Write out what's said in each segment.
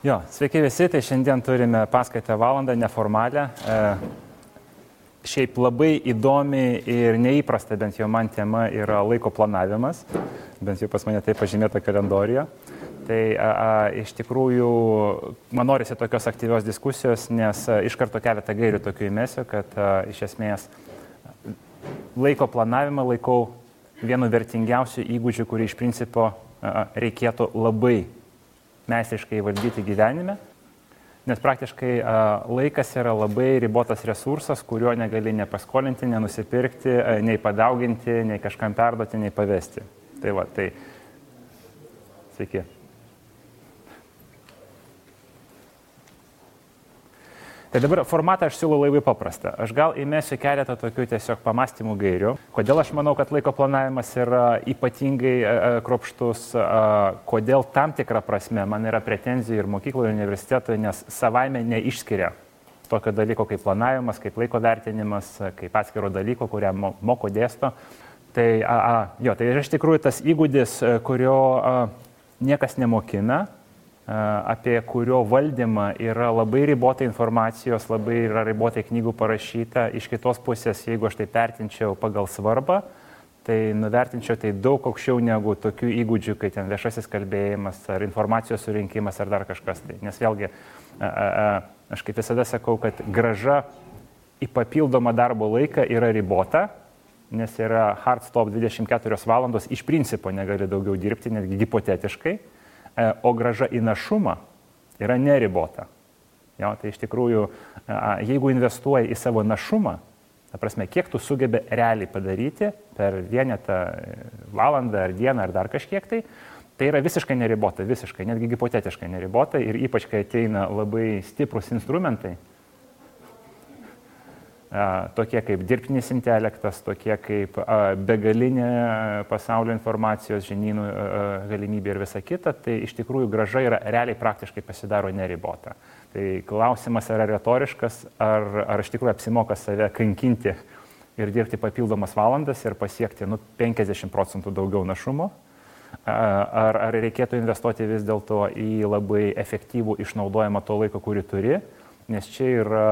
Jo, sveiki visi, tai šiandien turime paskaitą valandą, neformalią. E, šiaip labai įdomi ir neįprasta, bent jau man tema, yra laiko planavimas, bent jau pas mane tai pažymėta kalendorijoje. Tai a, a, iš tikrųjų man norisi tokios aktyvios diskusijos, nes a, iš karto keletą gairių tokių įmėsiu, kad a, iš esmės laiko planavimą laikau vienu vertingiausių įgūdžių, kurį iš principo a, reikėtų labai meistriškai valdyti gyvenime, nes praktiškai laikas yra labai ribotas resursas, kurio negali nepaskolinti, nenusipirkti, nei padauginti, nei kažkam perduoti, nei pavesti. Tai va, tai sveiki. Tai dabar formatą aš siūlau labai paprastą. Aš gal įmėsiu keletą tokių tiesiog pamastymų gairių. Kodėl aš manau, kad laiko planavimas yra ypatingai a, a, kropštus, kodėl tam tikrą prasme man yra pretenzijų ir mokykloje, ir universitetoje, nes savaime neišskiria tokio dalyko kaip planavimas, kaip laiko vertinimas, kaip atskiro dalyko, kurią moko dėsto. Tai, a, a, jo, tai iš tikrųjų tas įgūdis, kurio a, niekas nemokina, apie kurio valdymą yra labai ribota informacijos, labai yra ribotai knygų parašyta. Iš kitos pusės, jeigu aš tai vertinčiau pagal svarbą, tai nuvertinčiau tai daug aukščiau negu tokių įgūdžių, kaip ten viešasis kalbėjimas ar informacijos surinkimas ar dar kažkas. Tai. Nes vėlgi, aš kaip visada sakau, kad graža į papildomą darbo laiką yra ribota, nes yra hard stop 24 valandos, iš principo negali daugiau dirbti, netgi hipotetiškai o graža į našumą yra neribota. Jo, tai iš tikrųjų, jeigu investuoji į savo našumą, ta prasme, kiek tu sugebė realiai padaryti per vienetą valandą ar dieną ar dar kažkiek tai, tai yra visiškai neribota, visiškai, netgi hipotetiškai neribota ir ypač, kai ateina labai stiprus instrumentai, tokie kaip dirbtinis intelektas, tokie kaip begalinė pasaulio informacijos žinynų galimybė ir visa kita, tai iš tikrųjų graža yra realiai praktiškai pasidaro neribota. Tai klausimas yra retoriškas, ar, ar iš tikrųjų apsimoka save kankinti ir dirbti papildomas valandas ir pasiekti nu, 50 procentų daugiau našumo, ar, ar reikėtų investuoti vis dėlto į labai efektyvų išnaudojimą to laiko, kurį turi nes čia yra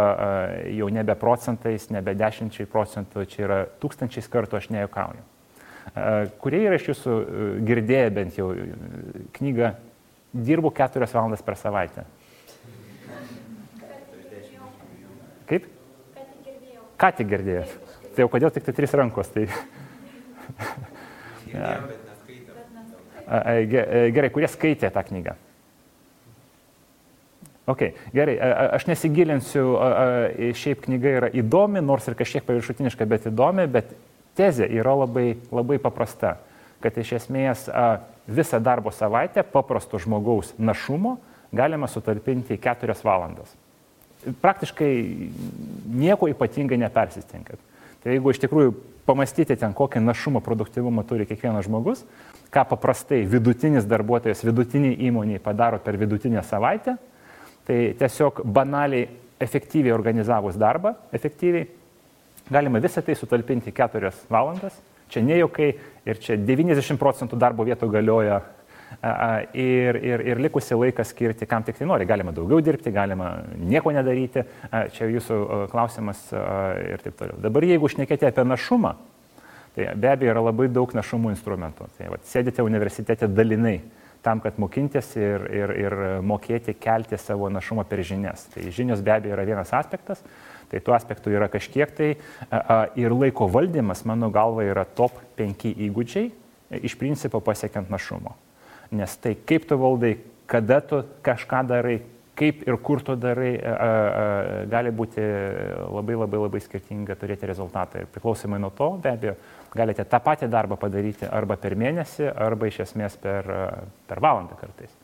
jau nebe procentais, nebe dešimčiai procentų, čia yra tūkstančiais kartų, aš nejuokauju. Kurie yra iš jūsų girdėję bent jau knygą Dirbu keturias valandas per savaitę? Kaip? Ką tik girdėjot? Tai jau kodėl tik tai trys rankos? Tai... Gerai, kurie skaitė tą knygą? Ok, gerai, aš nesigilinsiu, šiaip knyga yra įdomi, nors ir kažkiek paviršutiniška, bet įdomi, bet tezė yra labai, labai paprasta, kad iš esmės visą darbo savaitę paprasto žmogaus našumo galima sutalpinti į keturias valandas. Praktiškai nieko ypatingai nepersistenkat. Tai jeigu iš tikrųjų pamastyti ten, kokį našumo produktivumą turi kiekvienas žmogus, ką paprastai vidutinis darbuotojas vidutiniai įmoniai padaro per vidutinę savaitę, Tai tiesiog banaliai efektyviai organizavus darbą, efektyviai, galima visą tai sutalpinti 4 valandas. Čia nejukai ir čia 90 procentų darbo vietų galioja ir, ir, ir likusi laiką skirti, kam tik tai nori. Galima daugiau dirbti, galima nieko nedaryti, čia jūsų klausimas ir taip toliau. Dabar jeigu užnekėti apie našumą, tai be abejo yra labai daug našumų instrumentų. Tai va, sėdite universitete dalinai tam, kad mokintis ir, ir, ir mokėti kelti savo našumą per žinias. Tai žinios be abejo yra vienas aspektas, tai tų aspektų yra kažkiek tai ir laiko valdymas, mano galva, yra top 5 įgūdžiai, iš principo pasiekiant našumo. Nes tai kaip tu valdai, kada tu kažką darai, kaip ir kur tu darai, a, a, gali būti labai labai labai skirtinga turėti rezultatą. Ir priklausomai nuo to, be abejo, galite tą patį darbą padaryti arba per mėnesį, arba iš esmės per, per valandą kartais.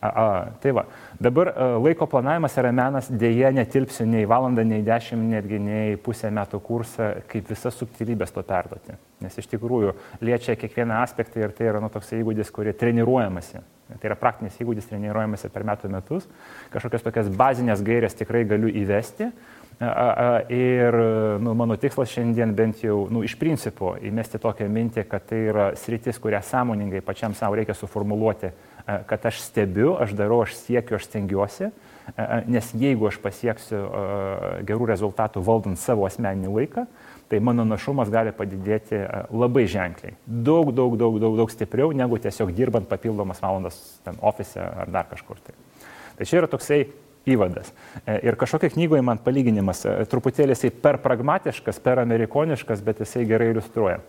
A, a, tai va, dabar a, laiko planavimas yra menas, dėje netilpsiu nei valandą, nei dešimt, netgi nei pusę metų kursą, kaip visas subtilybės to perduoti. Nes iš tikrųjų liečia kiekvieną aspektą ir tai yra nu, toks įgūdis, kurį treniruojamasi. Tai yra praktinis įgūdis treniruojamasi per metų metus. Kažkokias tokias bazinės gairias tikrai galiu įvesti, Ir nu, mano tikslas šiandien bent jau nu, iš principo įmesti tokią mintį, kad tai yra sritis, kurią sąmoningai pačiam savo reikia suformuluoti, kad aš stebiu, aš darau, aš siekiu, aš stengiuosi, nes jeigu aš pasieksiu gerų rezultatų valdant savo asmeninį laiką, tai mano našumas gali padidėti labai ženkliai. Daug, daug, daug, daug, daug stipriau negu tiesiog dirbant papildomas valandas ten ofise ar dar kažkur. Tai, tai čia yra toksai įvadas. E, ir kažkokia knygoje man palyginimas, e, truputėlį jisai per pragmatiškas, per amerikoniškas, bet jisai gerai iliustruoja.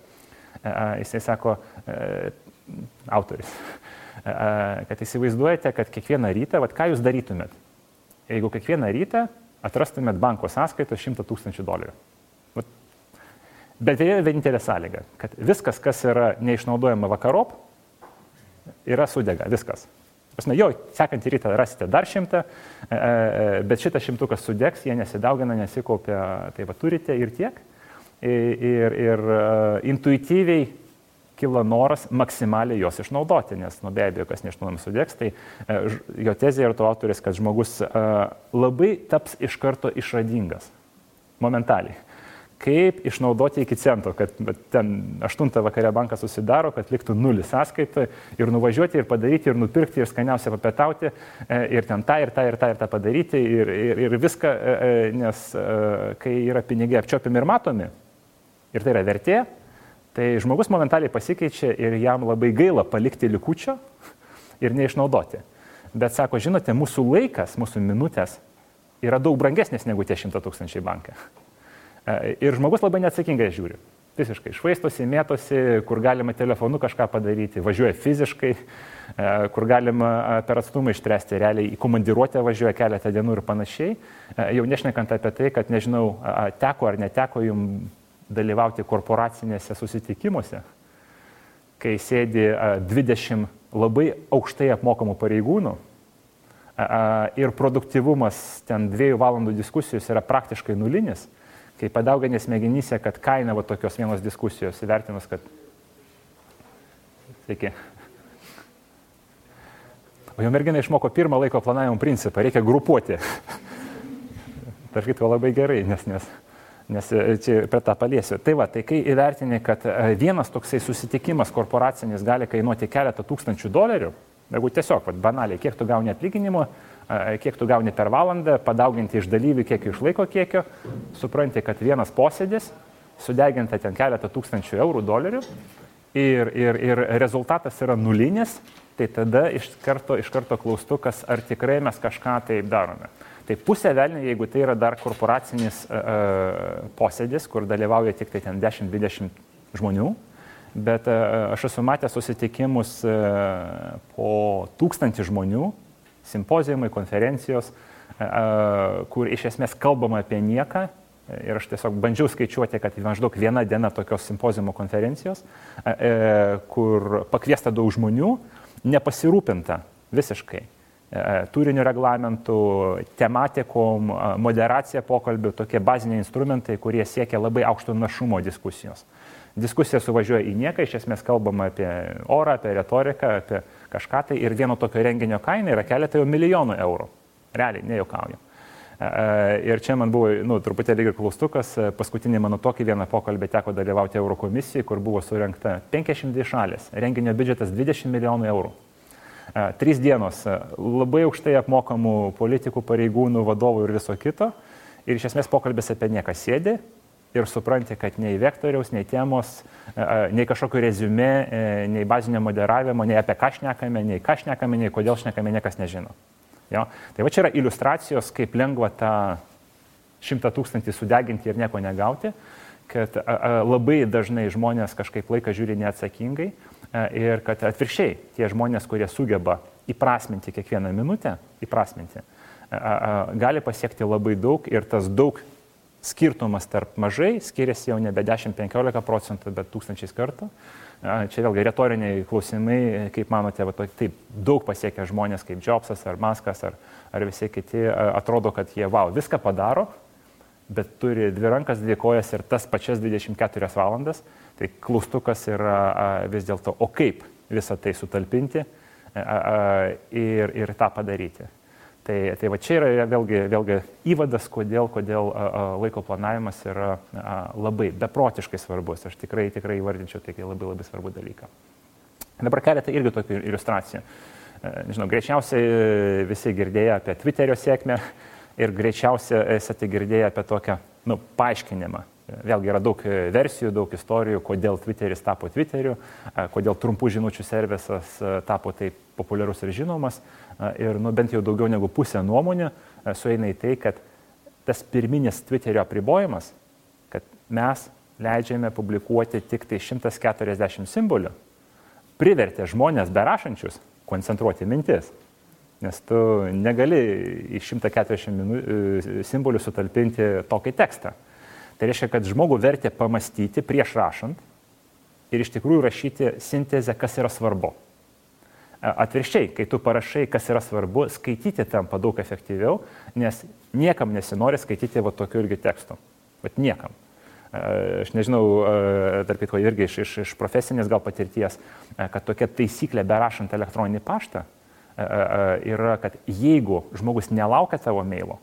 E, jisai sako, autoris, kad įsivaizduojate, kad kiekvieną rytą, vad ką jūs darytumėt, jeigu kiekvieną rytą atrastumėt banko sąskaitą 100 tūkstančių dolerių. Bet vienintelė sąlyga, kad viskas, kas yra neišnaudojama vakarop, yra sudega, viskas. Prasme, jo, sekantį rytą rasite dar šimtą, e, e, bet šitas šimtukas sudegs, jie nesidaugina, nesikaupia, tai va turite ir tiek. Ir, ir, ir intuityviai kilo noras maksimaliai juos išnaudoti, nes, nu, be abejo, kas neišnaudojama sudegs, tai e, jo tezė ir to autorius, kad žmogus labai taps iš karto išradingas, momentaliai kaip išnaudoti iki cento, kad ten 8 vakare bankas susidaro, kad liktų nulis sąskaita ir nuvažiuoti ir padaryti ir nupirkti ir skaniausia papietauti e, ir ten tą ir tą ir tą ir tą padaryti ir, ir, ir viską, e, e, nes kai yra pinigai apčiopiami ir matomi ir tai yra vertė, tai žmogus momentaliai pasikeičia ir jam labai gaila palikti likučio ir neišnaudoti. Bet sako, žinote, mūsų laikas, mūsų minutės yra daug brangesnės negu tie 100 tūkstančiai bankai. E, ir žmogus labai neatsakingai žiūri. Visiškai švaistosi, mėtosi, kur galima telefonu kažką padaryti, važiuoja fiziškai, e, kur galima e, per atstumą ištresti, realiai į komandiruotę važiuoja keletą dienų ir panašiai. Jau nešnekant apie tai, kad nežinau, teko ar neteko jums dalyvauti korporacinėse susitikimuose, kai sėdi 20 labai aukštai apmokamų pareigūnų ir produktivumas ten dviejų valandų diskusijos yra praktiškai nulinis kai padauginė smegenyse, kad kaina va tokios vienos diskusijos įvertinus, kad... Sveiki. O jo mergina išmoko pirmą laiko planavimo principą, reikia grupuoti. Tarp kitko labai gerai, nes, nes, nes čia prie tą paliesiu. Tai va, tai kai įvertini, kad e, vienas toksai susitikimas korporacinis gali kainuoti keletą tūkstančių dolerių, jeigu tiesiog, va, banaliai, kiek tu gauni atlyginimo, kiek tu gauni per valandą, padauginti iš dalyvių kiek iš laiko kiekio, supranti, kad vienas posėdis sudeginta ten keletą tūkstančių eurų, dolerių ir, ir, ir rezultatas yra nulinis, tai tada iš karto, iš karto klaustukas, ar tikrai mes kažką taip darome. Tai pusė velnė, jeigu tai yra dar korporacinis uh, posėdis, kur dalyvauja tik tai ten 10-20 žmonių, bet uh, aš esu matęs susitikimus uh, po tūkstantį žmonių, simpozijumai, konferencijos, e, e, kur iš esmės kalbama apie nieką. Ir aš tiesiog bandžiau skaičiuoti, kad maždaug viena diena tokios simpozijumo konferencijos, e, kur pakviesta daug žmonių, nepasirūpinta visiškai turinių reglamentų, tematikom, moderacija pokalbių, tokie baziniai instrumentai, kurie siekia labai aukšto našumo diskusijos. Diskusija suvažiuoja į nieką, iš esmės kalbama apie orą, apie retoriką, apie kažką tai ir vieno tokio renginio kaina yra keletą jau milijonų eurų. Realiai, nejokauju. E, e, ir čia man buvo, nu, truputėlį ir klaustukas, e, paskutinį mano tokį vieną pokalbį teko dalyvauti Eurokomisijai, kur buvo surinkta 52 šalis, renginio biudžetas 20 milijonų eurų. Trys dienos labai aukštai apmokamų politikų, pareigūnų, vadovų ir viso kito. Ir iš esmės pokalbis apie nieką sėdi, ir supranti, kad nei vektoriaus, nei temos, e, e, nei kažkokio rezume, e, nei bazinio moderavimo, nei apie ką šnekame, nei ką šnekame, nei kodėl šnekame, niekas nežino. Jo? Tai va čia yra iliustracijos, kaip lengva tą šimtą tūkstantį sudeginti ir nieko negauti, kad labai dažnai žmonės kažkaip laiką žiūri neatsakingai ir kad atvirkščiai tie žmonės, kurie sugeba įprasminti kiekvieną minutę, įprasminti, gali pasiekti labai daug ir tas daug skirtumas tarp mažai skiriasi jau nebe 10-15 procentų, bet tūkstančiais kartų. Čia vėlgi retoriniai klausimai, kaip manote, va, taip daug pasiekia žmonės kaip Jobsas ar Maskas ar, ar visi kiti, atrodo, kad jie, wow, viską padaro, bet turi dvi rankas, dvi kojas ir tas pačias 24 valandas. Tai klaustukas yra vis dėlto, o kaip visą tai sutalpinti ir, ir tą padaryti. Tai, tai va čia yra vėlgi, vėlgi įvadas, kodėl, kodėl a, a, laiko planavimas yra a, labai beprotiškai svarbus. Aš tikrai, tikrai įvardinčiau tai kaip labai labai svarbų dalyką. Dabar keletą irgi tokių iliustracijų. E, nežinau, greičiausiai visi girdėjo apie Twitterio sėkmę ir greičiausiai esate girdėję apie tokią nu, paaiškinimą. Vėlgi yra daug versijų, daug istorijų, kodėl Twitteris tapo Twitteriu, e, kodėl trumpų žinučių servisas e, tapo taip populiarus ir žinomas ir nu, bent jau daugiau negu pusė nuomonių sueina į tai, kad tas pirminis Twitterio apribojimas, kad mes leidžiame publikuoti tik tai 140 simbolių, privertė žmonės berašančius koncentruoti mintis. Nes tu negali į 140 minu, simbolių sutalpinti tokį tekstą. Tai reiškia, kad žmogų vertė pamastyti prieš rašant ir iš tikrųjų rašyti sintezę, kas yra svarbu. Atvirkščiai, kai tu parašai, kas yra svarbu, skaityti tampa daug efektyviau, nes niekam nesinori skaityti va tokių irgi tekstų. Vat niekam. Aš nežinau, tarp kitko irgi iš, iš, iš profesinės gal patirties, kad tokia taisyklė berašant elektroninį paštą yra, kad jeigu žmogus nelaukia tavo mailo,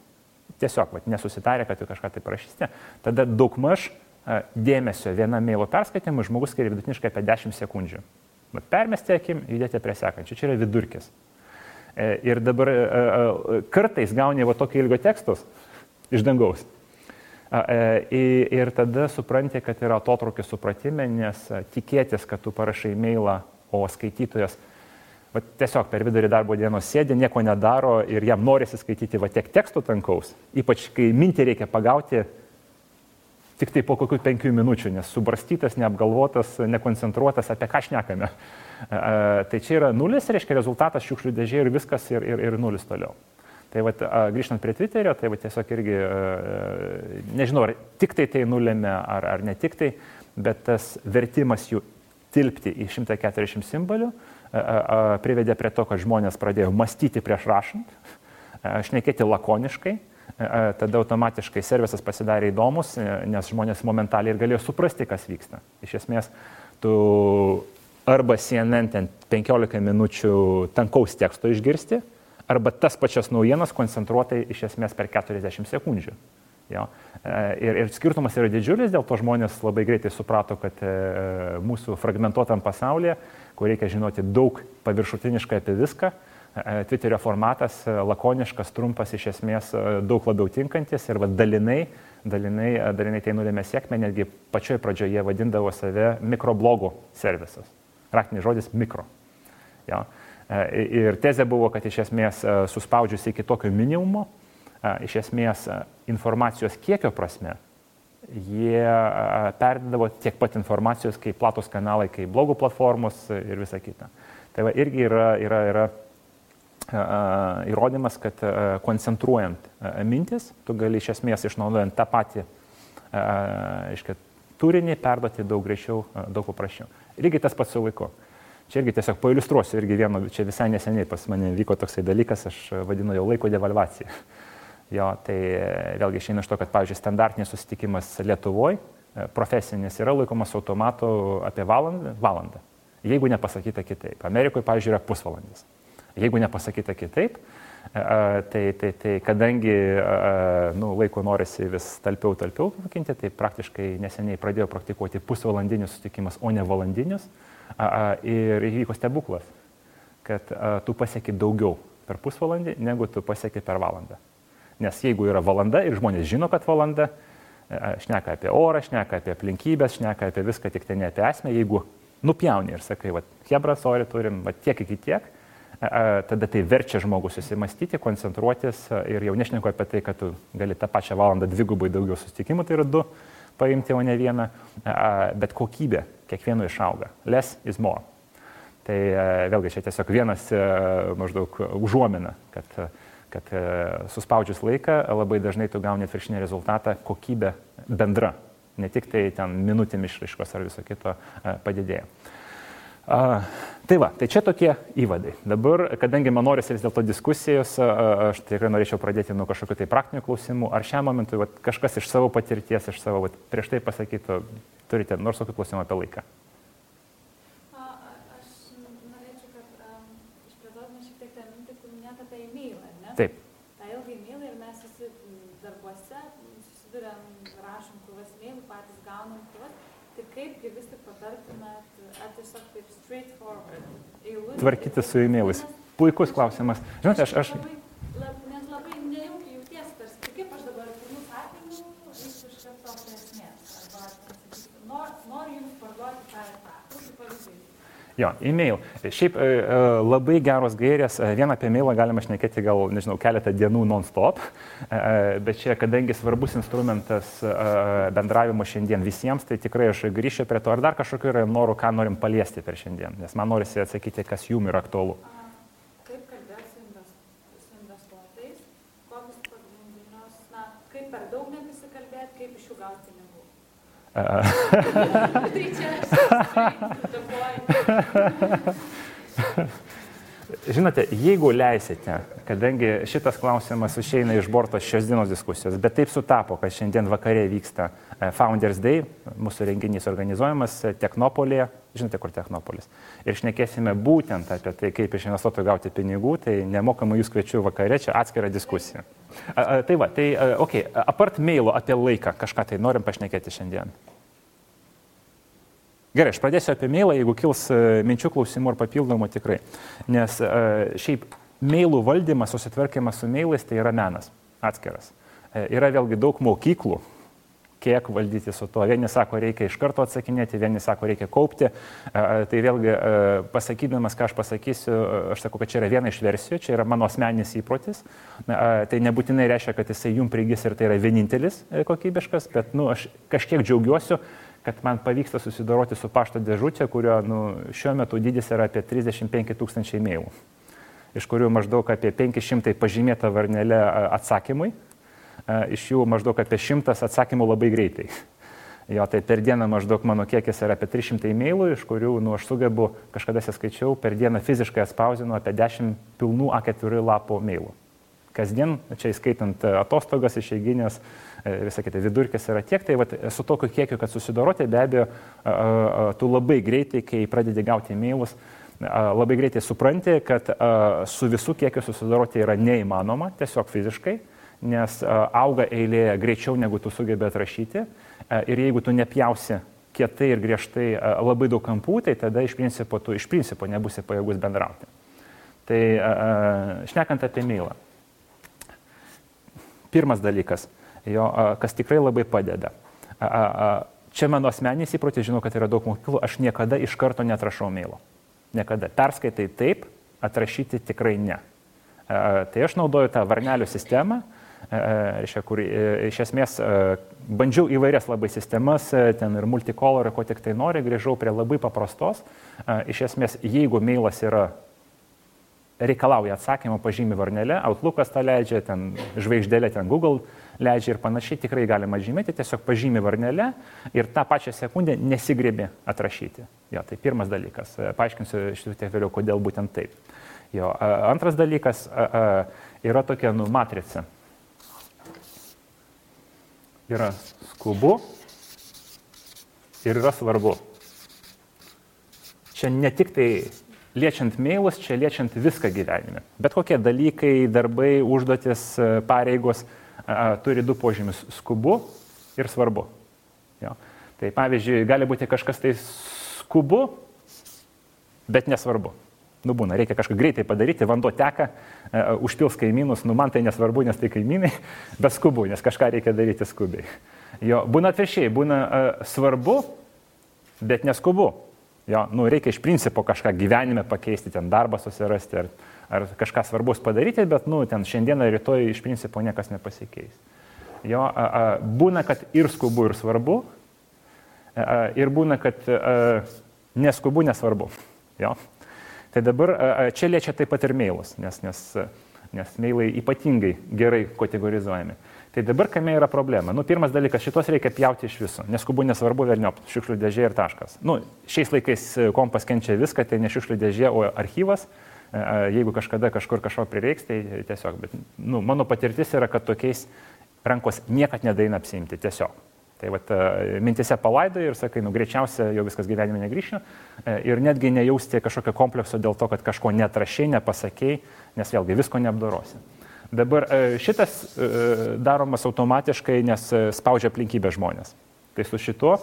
tiesiog vat, nesusitarė, kad tu kažką tai parašysite, tada daugmaž dėmesio vienam mailo perskaitimui žmogus skiria vidutiniškai apie 10 sekundžių. Bet permesti akim, judėti prie sekančio. Čia yra vidurkis. E, ir dabar e, e, kartais gauni va tokį ilgo tekstus iš dangaus. Ir tada supranti, kad yra atotrukis supratime, nes tikėtis, kad tu parašai mailą, o skaitytojas va, tiesiog per vidurį darbo dienos sėdė, nieko nedaro ir jam norisi skaityti va tiek tekstų tankaus, ypač kai mintį reikia pagauti tik tai po kokių penkių minučių, nes subarstytas, neapgalvotas, nekoncentruotas, apie ką šnekame. Tai čia yra nulis, reiškia rezultatas šiukšlių dėžė ir viskas ir, ir, ir nulis toliau. Tai va, grįžtant prie Twitterio, tai va, tiesiog irgi, nežinau, ar tik tai tai nulėmė, ar, ar ne tik tai, bet tas vertimas jų tilpti į 140 simbolių privedė prie to, kad žmonės pradėjo mąstyti prieš rašant, šnekėti lakoniškai, tada automatiškai servisas pasidarė įdomus, e, nes žmonės momentaliai ir galėjo suprasti, kas vyksta. Iš esmės, tu arba CNN ten 15 minučių tankaus teksto išgirsti, arba tas pačias naujienas koncentruotai iš esmės per 40 sekundžių. Jo. Ir, ir skirtumas yra didžiulis, dėl to žmonės labai greitai suprato, kad mūsų fragmentuotam pasaulyje, kur reikia žinoti daug paviršutiniškai apie viską, E, Twitterio formatas e, lakoniškas, trumpas, iš esmės e, daug labiau tinkantis ir va, dalinai, dalinai, dalinai tai nulėmė sėkmę, netgi pačioje pradžioje vadindavo save mikroblogų servisas. Raktinis žodis mikro. Ja. Ir tezė buvo, kad iš esmės suspaudžius iki tokio minimumo, iš esmės informacijos kiekio prasme, jie perdavo tiek pat informacijos kaip platus kanalai, kaip blogų platformos ir visa kita. Tai va, irgi yra, yra, yra įrodymas, kad koncentruojant mintis, tu gali iš esmės išnaudojant tą patį aiškia, turinį perduoti daug greičiau, daug paprasčiau. Lygiai tas pats su laiku. Čia irgi tiesiog pailustruosiu, irgi vieno, čia visai neseniai pas mane vyko toksai dalykas, aš vadinu jau laiko devalvacija. Jo, tai vėlgi išeina iš to, kad, pavyzdžiui, standartinis susitikimas Lietuvoje, profesinis, yra laikomas automatu apie valandą, valandą. Jeigu nepasakyta kitaip. Amerikoje, pavyzdžiui, yra pusvalandis. Jeigu nepasakyta kitaip, tai, tai, tai kadangi nu, laiko norisi vis talpiau, talpiau pakinti, tai praktiškai neseniai pradėjau praktikuoti pusvalandinius sutikimus, o ne valandinius. Ir įvyko stebuklas, kad tu pasieki daugiau per pusvalandį, negu tu pasieki per valandą. Nes jeigu yra valanda ir žmonės žino, kad valanda, šneka apie orą, šneka apie aplinkybės, šneka apie viską, tik tai ne apie esmę, jeigu nupjauni ir sakai, va, hebra, sorry, turim, va, tiek iki tiek, tada tai verčia žmogus susimastyti, koncentruotis ir jau nešneku apie tai, kad tu gali tą pačią valandą dvigubai daugiau susitikimų, tai yra du paimti, o ne vieną, bet kokybė kiekvieno išauga. Less is more. Tai vėlgi čia tiesiog vienas maždaug užuomina, kad, kad suspaudžius laiką labai dažnai tu gauni atvirkštinį rezultatą, kokybė bendra, ne tik tai ten minutėmis išraiškos ar viso kito padidėja. A, tai va, tai čia tokie įvadai. Dabar, kadangi man norisi vis dėlto diskusijos, aš tikrai norėčiau pradėti nuo kažkokių tai praktinių klausimų. Ar šiam momentui va, kažkas iš savo patirties, iš savo, va, prieš tai pasakytų, turite nors kokių klausimų apie laiką? Aš norėčiau, kad um, išplėtotume šiek tiek tą mintį, kur minėta apie e-mailą, ne? Taip. mes visi darbuose susidurėm, rašom krūvas mailų, patys gaunam krūvas, tai kaipgi vis tik patartumėt, ar tiesiog taip straightforward, eilutė. Tvarkyti su e-mailais. Puikus klausimas. Žinote, aš... aš... Nes labai nejaukiai jauties, tarsi, kaip aš dabar pirmų sakymų, eisiu iš karto prie esmės. Arba, noriu jums parduoti tą ir tą. Kokiu pavyzdžiui? Jo, e-mail. Šiaip e, e, labai geros gairės. E, vieną apie mailą galima šnekėti gal, nežinau, keletą dienų non-stop, bet čia, kadangi svarbus instrumentas bendravimo šiandien visiems, tai tikrai aš grįšiu prie to. Ar dar kažkokiu yra norų, ką norim paliesti per šiandien, nes man norisi atsakyti, kas jum yra aktualu. Kaip kalbėti su investuotojais, kokius pagrindinius, na, kaip per daug nepisikalbėti, kaip iš jų gauti pinigų. tai čia Žinote, jeigu leisite, kadangi šitas klausimas išeina iš borto šios dienos diskusijos, bet taip sutapo, kad šiandien vakarė vyksta e, Founders Day, mūsų renginys organizuojamas e, Technopolėje, žinote, kur Technopolis. Ir šnekėsime būtent apie tai, kaip iš investuotojų gauti pinigų, tai nemokamai jūs kviečiu vakarė, čia atskira diskusija. A, a, tai va, tai, okei, okay, apart mailo apie laiką, kažką tai norim pašnekėti šiandien. Gerai, aš pradėsiu apie mailą, jeigu kils e, minčių klausimų ar papildomų tikrai. Nes e, šiaip mailų valdymas, susitvarkymas su mailais tai yra menas atskiras. E, yra vėlgi daug mokyklų, kiek valdyti su to. Vieni sako, reikia iš karto atsakinėti, vieni sako, reikia kaupti. Tai vėlgi pasakydamas, ką aš pasakysiu, aš sakau, kad čia yra viena iš versijų, čia yra mano asmeninis įprotis. Tai nebūtinai reiškia, kad jisai jum prigis ir tai yra vienintelis kokybiškas, bet nu, aš kažkiek džiaugiuosi kad man pavyksta susidoroti su pašto dėžutė, kurio nu, šiuo metu dydis yra apie 35 tūkstančiai mailų, iš kurių maždaug apie 500 pažymėta varnelė atsakymui, iš jų maždaug apie 100 atsakymų labai greitai. Jo, tai per dieną maždaug mano kiekis yra apie 300 mailų, iš kurių, nu, aš sugebu, kažkada skaičiau, per dieną fiziškai atspausinu apie 10 pilnų A4 lapų mailų. Kasdien, čia įskaitant atostogas, išeiginės, E, visą kitą vidurkis yra tiek, tai vat, su tokiu kiekiu, kad susidoroti, be abejo, tu labai greitai, kai pradedi gauti e-mailus, labai greitai supranti, kad su visų kiekiu susidoroti yra neįmanoma, tiesiog fiziškai, nes auga eilė greičiau, negu tu sugebė atrašyti. Ir jeigu tu nepjausi kietai ir griežtai labai daug kampų, tai tada iš principo tu iš principo nebusi pajėgus bendrauti. Tai šnekant apie mailą. Pirmas dalykas jo, kas tikrai labai padeda. Čia mano asmeninis įprotis, žinau, kad yra daug mokyklų, aš niekada iš karto netrašau mailo. Niekada. Perskaitai taip, atrašyti tikrai ne. Tai aš naudoju tą varnelių sistemą, reiškia, kur iš esmės bandžiau įvairias labai sistemas, ten ir multicolor, ko tik tai nori, grįžau prie labai paprastos. Iš esmės, jeigu mailas yra reikalauja atsakymą pažymį varnelę, Outlookas tą leidžia, ten žvaigždėlė, ten Google leidžia ir panašiai, tikrai galima žymėti, tiesiog pažymį varnelę ir tą pačią sekundę nesigrėbi atrašyti. Jo, tai pirmas dalykas. Paaiškinsiu šiek tiek vėliau, kodėl būtent taip. Jo, antras dalykas yra tokia nu, matrica. Yra skubu ir yra svarbu. Čia ne tik tai liečiant mailus, čia liečiant viską gyvenime. Bet kokie dalykai, darbai, užduotis, e, pareigos a, turi du požymius - skubu ir svarbu. Jo. Tai pavyzdžiui, gali būti kažkas tai skubu, bet nesvarbu. Nu būna, reikia kažką greitai padaryti, vanduo teka, uh, užpils kaimynus, nu man tai nesvarbu, nes tai kaimynai, bet skubu, nes kažką reikia daryti skubiai. Jo, būna atviršiai, būna uh, svarbu, bet neskubu. Jo, nu, reikia iš principo kažką gyvenime pakeisti, ten darbą susirasti ar, ar kažką svarbus padaryti, bet nu, ten šiandieną, rytoj iš principo niekas nepasikeis. Jo, a, a, būna, kad ir skubu, ir svarbu, a, ir būna, kad a, neskubu, nesvarbu. Jo. Tai dabar čia liečia taip pat ir mailus, nes, nes, nes mailai ypatingai gerai kategorizuojami. Tai dabar kame yra problema? Nu, pirmas dalykas, šitos reikia pjauti iš viso, neskubu nesvarbu, verniop, šiukšlių dėžė ir taškas. Nu, šiais laikais kompas kenčia viską, tai ne šiukšlių dėžė, o archyvas. Jeigu kažkada kažkur kažko prireiks, tai tiesiog, bet nu, mano patirtis yra, kad tokiais rankos niekad nedaina apsimti, tiesiog. Tai vat, e, mintise palaidoji ir sakai, nu greičiausia jau viskas gyvenime negryšiu ir netgi nejausti kažkokio komplekso dėl to, kad kažko netrašiai, nepasakėjai, nes vėlgi visko neapdorosi. Dabar šitas daromas automatiškai, nes spaudžia aplinkybę žmonės. Tai su šituo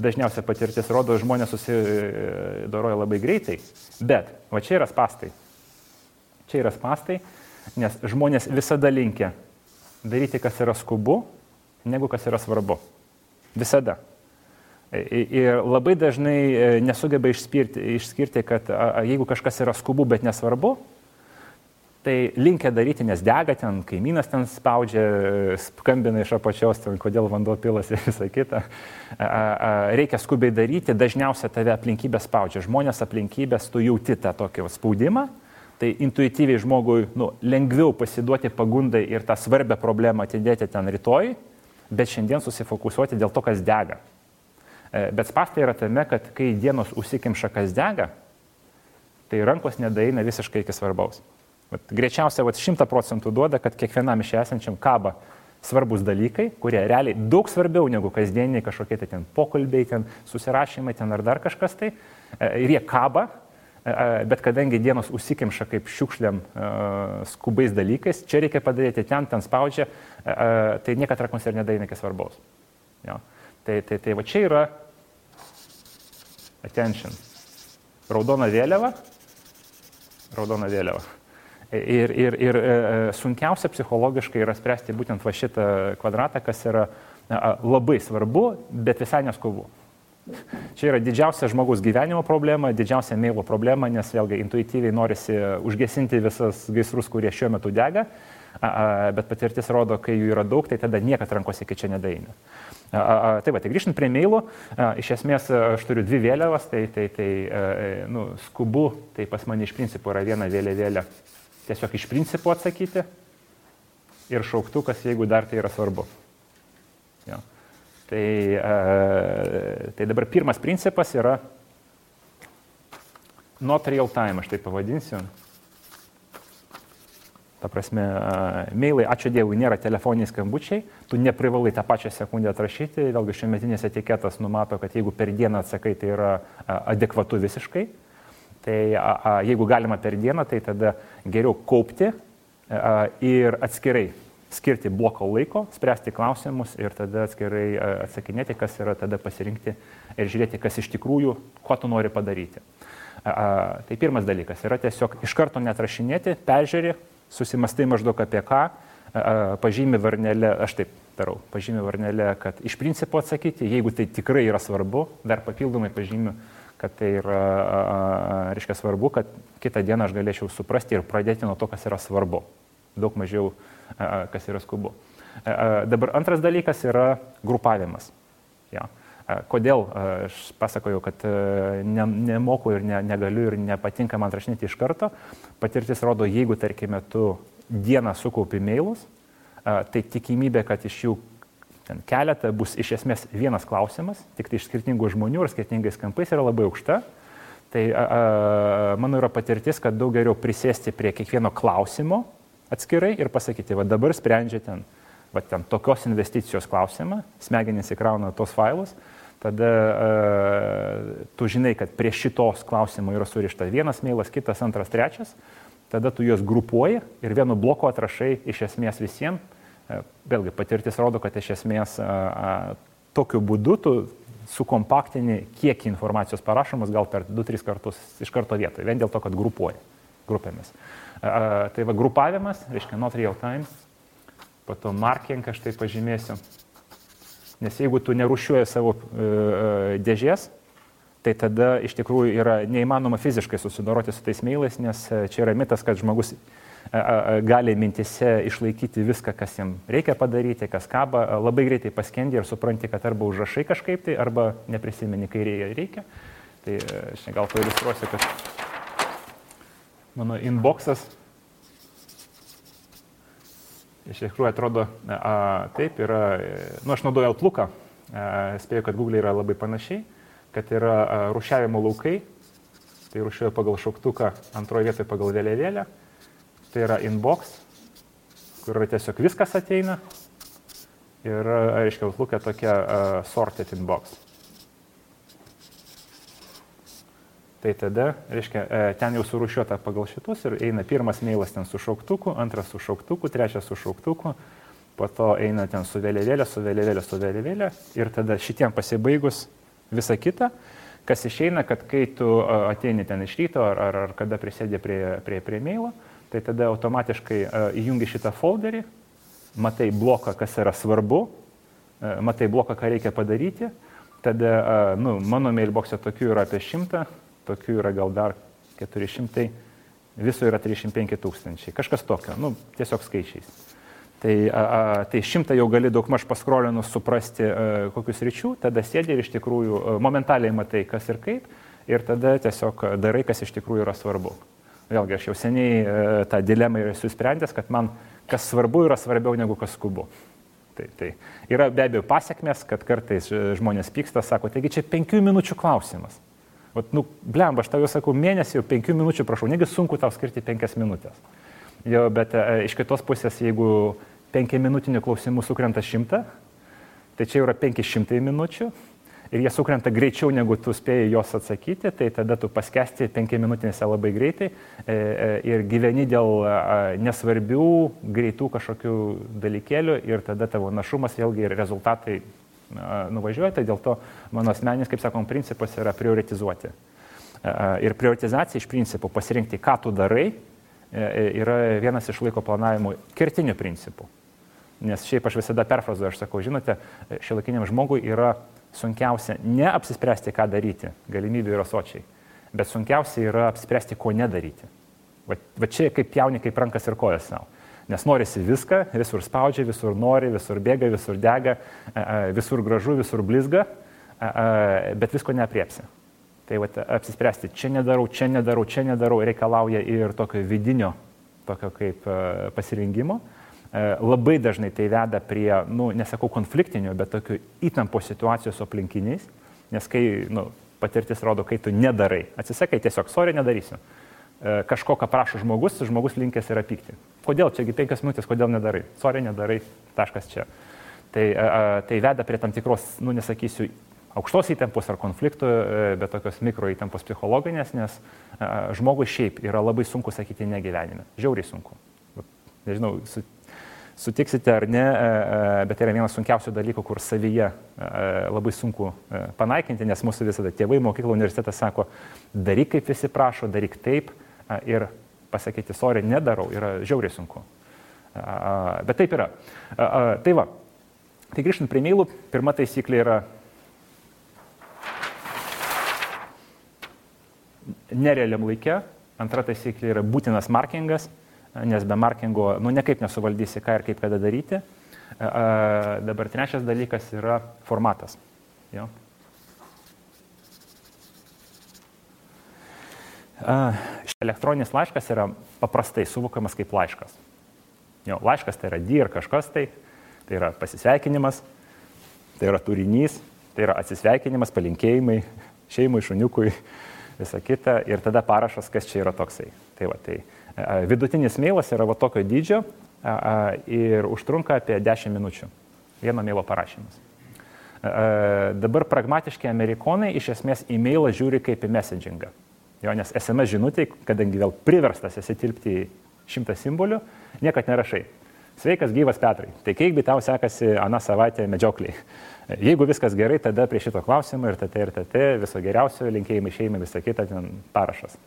dažniausia patirtis rodo, žmonės susidoroja labai greitai. Bet, va čia yra spastai. Čia yra spastai, nes žmonės visada linkia daryti, kas yra skubu, negu kas yra svarbu. Visada. Ir labai dažnai e, nesugeba išskirti, išskirti kad a, jeigu kažkas yra skubu, bet nesvarbu, tai linkia daryti, nes dega ten, kaimynas ten spaudžia, skambina iš apačios, ten, kodėl vanduo pilas ir visą kitą. A, a, reikia skubiai daryti, dažniausiai tave aplinkybė spaudžia. Žmonės aplinkybės, tu jauti tą tokį spaudimą, tai intuityviai žmogui nu, lengviau pasiduoti pagundai ir tą svarbę problemą atidėti ten rytoj, bet šiandien susifokusuoti dėl to, kas dega. E, bet spastai yra tame, kad kai dienos užsikimša kas dega, tai rankos nedaina visiškai iki svarbaus. Vat, greičiausiai vat, 100 procentų duoda, kad kiekvienam iš esančiam kaba svarbus dalykai, kurie realiai daug svarbiau negu kasdieniai kažkokie tai ten pokalbiai, ten susirašymai, ten ar dar kažkas tai. E, ir jie kaba, bet kadangi dienos užsikimša kaip šiukšliam skubais dalykais, čia reikia padaryti ten, ten spaudžia, tai niekada rankos ir nedaina iki svarbaus. Jo. Tai, tai, tai va čia yra attention. Raudona vėliava. Raudona vėliava. Ir, ir, ir e, sunkiausia psichologiškai yra spręsti būtent va šitą kvadratą, kas yra labai svarbu, bet visai neskubu. Čia yra didžiausia žmogaus gyvenimo problema, didžiausia meilo problema, nes vėlgi intuityviai norisi užgesinti visas gaisrus, kurie šiuo metu dega, bet patirtis rodo, kai jų yra daug, tai tada niekad rankos iki čia nedaina. Tai va, tai grįžtant prie mailų, iš esmės aš turiu dvi vėliavas, tai, tai, tai nu, skubu, tai pas mane iš principo yra viena vėliavėlė tiesiog iš principo atsakyti ir šauktukas, jeigu dar tai yra svarbu. Jo. Tai, tai dabar pirmas principas yra not real time, aš tai pavadinsiu. Ta prasme, mailai, ačiū Dievui, nėra telefoniniai skambučiai, tu neprivalai tą pačią sekundę atrašyti, vėlgi šiuometinės etiketas numato, kad jeigu per dieną atsakai, tai yra adekvatu visiškai. Tai a, a, jeigu galima per dieną, tai tada geriau kaupti a, ir atskirai skirti bloko laiko, spręsti klausimus ir tada atskirai atsakinėti, kas yra tada pasirinkti ir žiūrėti, kas iš tikrųjų, ko tu nori padaryti. A, a, tai pirmas dalykas yra tiesiog iš karto netrašinėti, peržiūrėti susimastai maždaug apie ką, pažymi varnelę, aš taip darau, pažymi varnelę, kad iš principo atsakyti, jeigu tai tikrai yra svarbu, dar papildomai pažymiu, kad tai yra, reiškia, svarbu, kad kitą dieną aš galėčiau suprasti ir pradėti nuo to, kas yra svarbu. Daug mažiau, kas yra skubu. Dabar antras dalykas yra grupavimas. Ja. Kodėl aš pasakoju, kad ne, nemoku ir ne, negaliu ir nepatinka man rašinėti iš karto. Patirtis rodo, jeigu, tarkime, tu dieną sukaupi mailus, tai tikimybė, kad iš jų ten keletą bus iš esmės vienas klausimas, tik tai iš skirtingų žmonių ir skirtingais kampais yra labai aukšta. Tai a, a, mano yra patirtis, kad daug geriau prisėsti prie kiekvieno klausimo atskirai ir pasakyti, va dabar sprendžia ten, va ten tokios investicijos klausimą, smegenys įkrauna tos failus, tada uh, tu žinai, kad prie šitos klausimo yra surišta vienas mailas, kitas, antras, trečias, tada tu juos grupuoji ir vienu bloku atrašai iš esmės visiems. Uh, vėlgi patirtis rodo, kad iš esmės uh, tokiu būdu tu sukompaktini, kiek informacijos parašomas, gal per 2-3 kartus iš karto vietoje, vien dėl to, kad grupuoji grupėmis. Tai va, grupavimas, reiškia, not real time, po to marking aš tai pažymėsiu, Nes jeigu tu nerušiuoji savo e, e, dėžės, tai tada iš tikrųjų yra neįmanoma fiziškai susidoroti su tais mailais, nes e, čia yra mitas, kad žmogus gali mintise išlaikyti viską, kas jam reikia padaryti, kas kaba, labai greitai paskendi ir supranti, kad arba užrašai kažkaip tai, arba neprisimeni, kai reikia. Tai aš gal pailiustruosiu, kad mano inboxas. Iš tikrųjų atrodo, a, taip yra, nu aš naudoju Outlooką, spėju, kad Google yra labai panašiai, kad yra a, rušiavimo laukai, tai rušiuoju pagal šauktuką, antroje vietoje pagal vėliavėlę, tai yra inbox, kur yra tiesiog viskas ateina. Ir, aiškiai, Outlook'e tokia a, sorted inbox. Tai tada, reiškia, e, ten jau surušiuota pagal šitus ir eina pirmas mailas ten su šauktuku, antras su šauktuku, trečias su šauktuku, po to eina ten su vėliavėlė, su vėliavėlė, su vėliavėlė ir tada šitiem pasibaigus visą kitą, kas išeina, kad kai tu ateini ten iš ryto ar, ar, ar kada prisėdė prie, prie, prie mailo, tai tada automatiškai įjungi šitą folderį, matai bloką, kas yra svarbu, matai bloką, ką reikia padaryti, tada, nu, mano mailbox'e tokių yra apie šimtą, tokių yra gal dar 400, viso yra 305 tūkstančiai, kažkas tokio, nu, tiesiog skaičiais. Tai, a, tai šimtą jau gali daug maž paskrolinus suprasti, a, kokius ryčių, tada sėdė ir iš tikrųjų a, momentaliai matai, kas ir kaip, ir tada tiesiog darai, kas iš tikrųjų yra svarbu. Vėlgi, aš jau seniai a, tą dilemą esu sprendęs, kad man kas svarbu yra svarbiau negu kas skubu. Tai, tai yra be abejo pasiekmes, kad kartais žmonės pyksta, sako, taigi čia penkių minučių klausimas. Vat, nu, blemba, aš tau jau sakau, mėnesį jau penkių minučių prašau, negi sunku tau skirti penkias minutės. Jo, bet e, iš kitos pusės, jeigu penki minutinių klausimų sukrenta šimtą, tai čia yra 500 minučių ir jie sukrenta greičiau negu tu spėjai jos atsakyti, tai tada tu paskesti penki minutinėse labai greitai e, e, ir gyveni dėl nesvarbių, greitų kažkokių dalykėlių ir tada tavo našumas vėlgi ir rezultatai nuvažiuoja, tai dėl to mano asmeninis, kaip sakom, principas yra prioritizuoti. Ir prioritizacija iš principų pasirinkti, ką tu darai, yra vienas iš laiko planavimo kertinių principų. Nes šiaip aš visada perfrazuoju, aš sakau, žinote, šiolakiniam žmogui yra sunkiausia ne apsispręsti, ką daryti, galimybių yra sočiai, bet sunkiausia yra apsispręsti, ko nedaryti. Va, va čia kaip jauni, kaip rankas ir kojas savo. Nes norisi viską, visur spaudžia, visur nori, visur bėga, visur dega, visur gražu, visur blizga, bet visko neapriepsi. Tai va, apsispręsti, čia nedarau, čia nedarau, čia nedarau, reikalauja ir tokio vidinio, tokio kaip pasirinkimo. E, labai dažnai tai veda prie, nu, nesakau konfliktinių, bet tokių įtampos situacijos su aplinkiniais, nes kai nu, patirtis rodo, kai tu nedarai, atsisakai tiesiog, sorry, nedarysiu. E, kažko, ką prašo žmogus, žmogus linkęs yra pykti. Kodėl, čiagi penkias minutės, kodėl nedarai? Sorry, nedarai, taškas čia. Tai, e, tai veda prie tam tikros, nu, nesakysiu, aukštos įtampos ar konfliktų, bet tokios mikro įtampos psichologinės, nes žmogui šiaip yra labai sunku sakyti negyvenime. Žiauriai sunku. Nežinau, su sutiksite ar ne, e, e, bet tai yra vienas sunkiausių dalykų, kur savyje e, labai sunku panaikinti, nes mūsų visada tėvai, mokykla, universitetas sako, daryk kaip visi prašo, daryk taip ir pasakyti, sorry, nedarau, yra žiauriai sunku. Bet taip yra. Tai va, tai grįžtant prie mailų, pirma taisyklė yra nerealiam laikė, antra taisyklė yra būtinas markingas nes be markingo, nu, nekaip nesuvaldysi, ką ir kaip kada daryti. Dabar trečias dalykas yra formatas. Jo. Elektroninis laiškas yra paprastai suvokamas kaip laiškas. Jo, laiškas tai yra dir kažkas tai, tai yra pasisveikinimas, tai yra turinys, tai yra atsisveikinimas, palinkėjimai šeimai, šuniukui, visa kita ir tada parašas, kas čia yra toksai. Tai va, tai Vidutinis mailas yra va tokio dydžio ir užtrunka apie 10 minučių. Vieno mailo parašymas. Dabar pragmatiški amerikonai iš esmės į mailą žiūri kaip į messagingą. Jo, nes SMS žinutė, kadangi vėl priverstas esi tilpti į šimtą simbolių, niekad nerašai. Sveikas gyvas Petrai. Tai kaipgi tau sekasi aną savaitę medžiokliai. Jeigu viskas gerai, tada prie šito klausimo ir tate ir tate viso geriausio, linkėjimai šeimai, visą kitą ten parašas.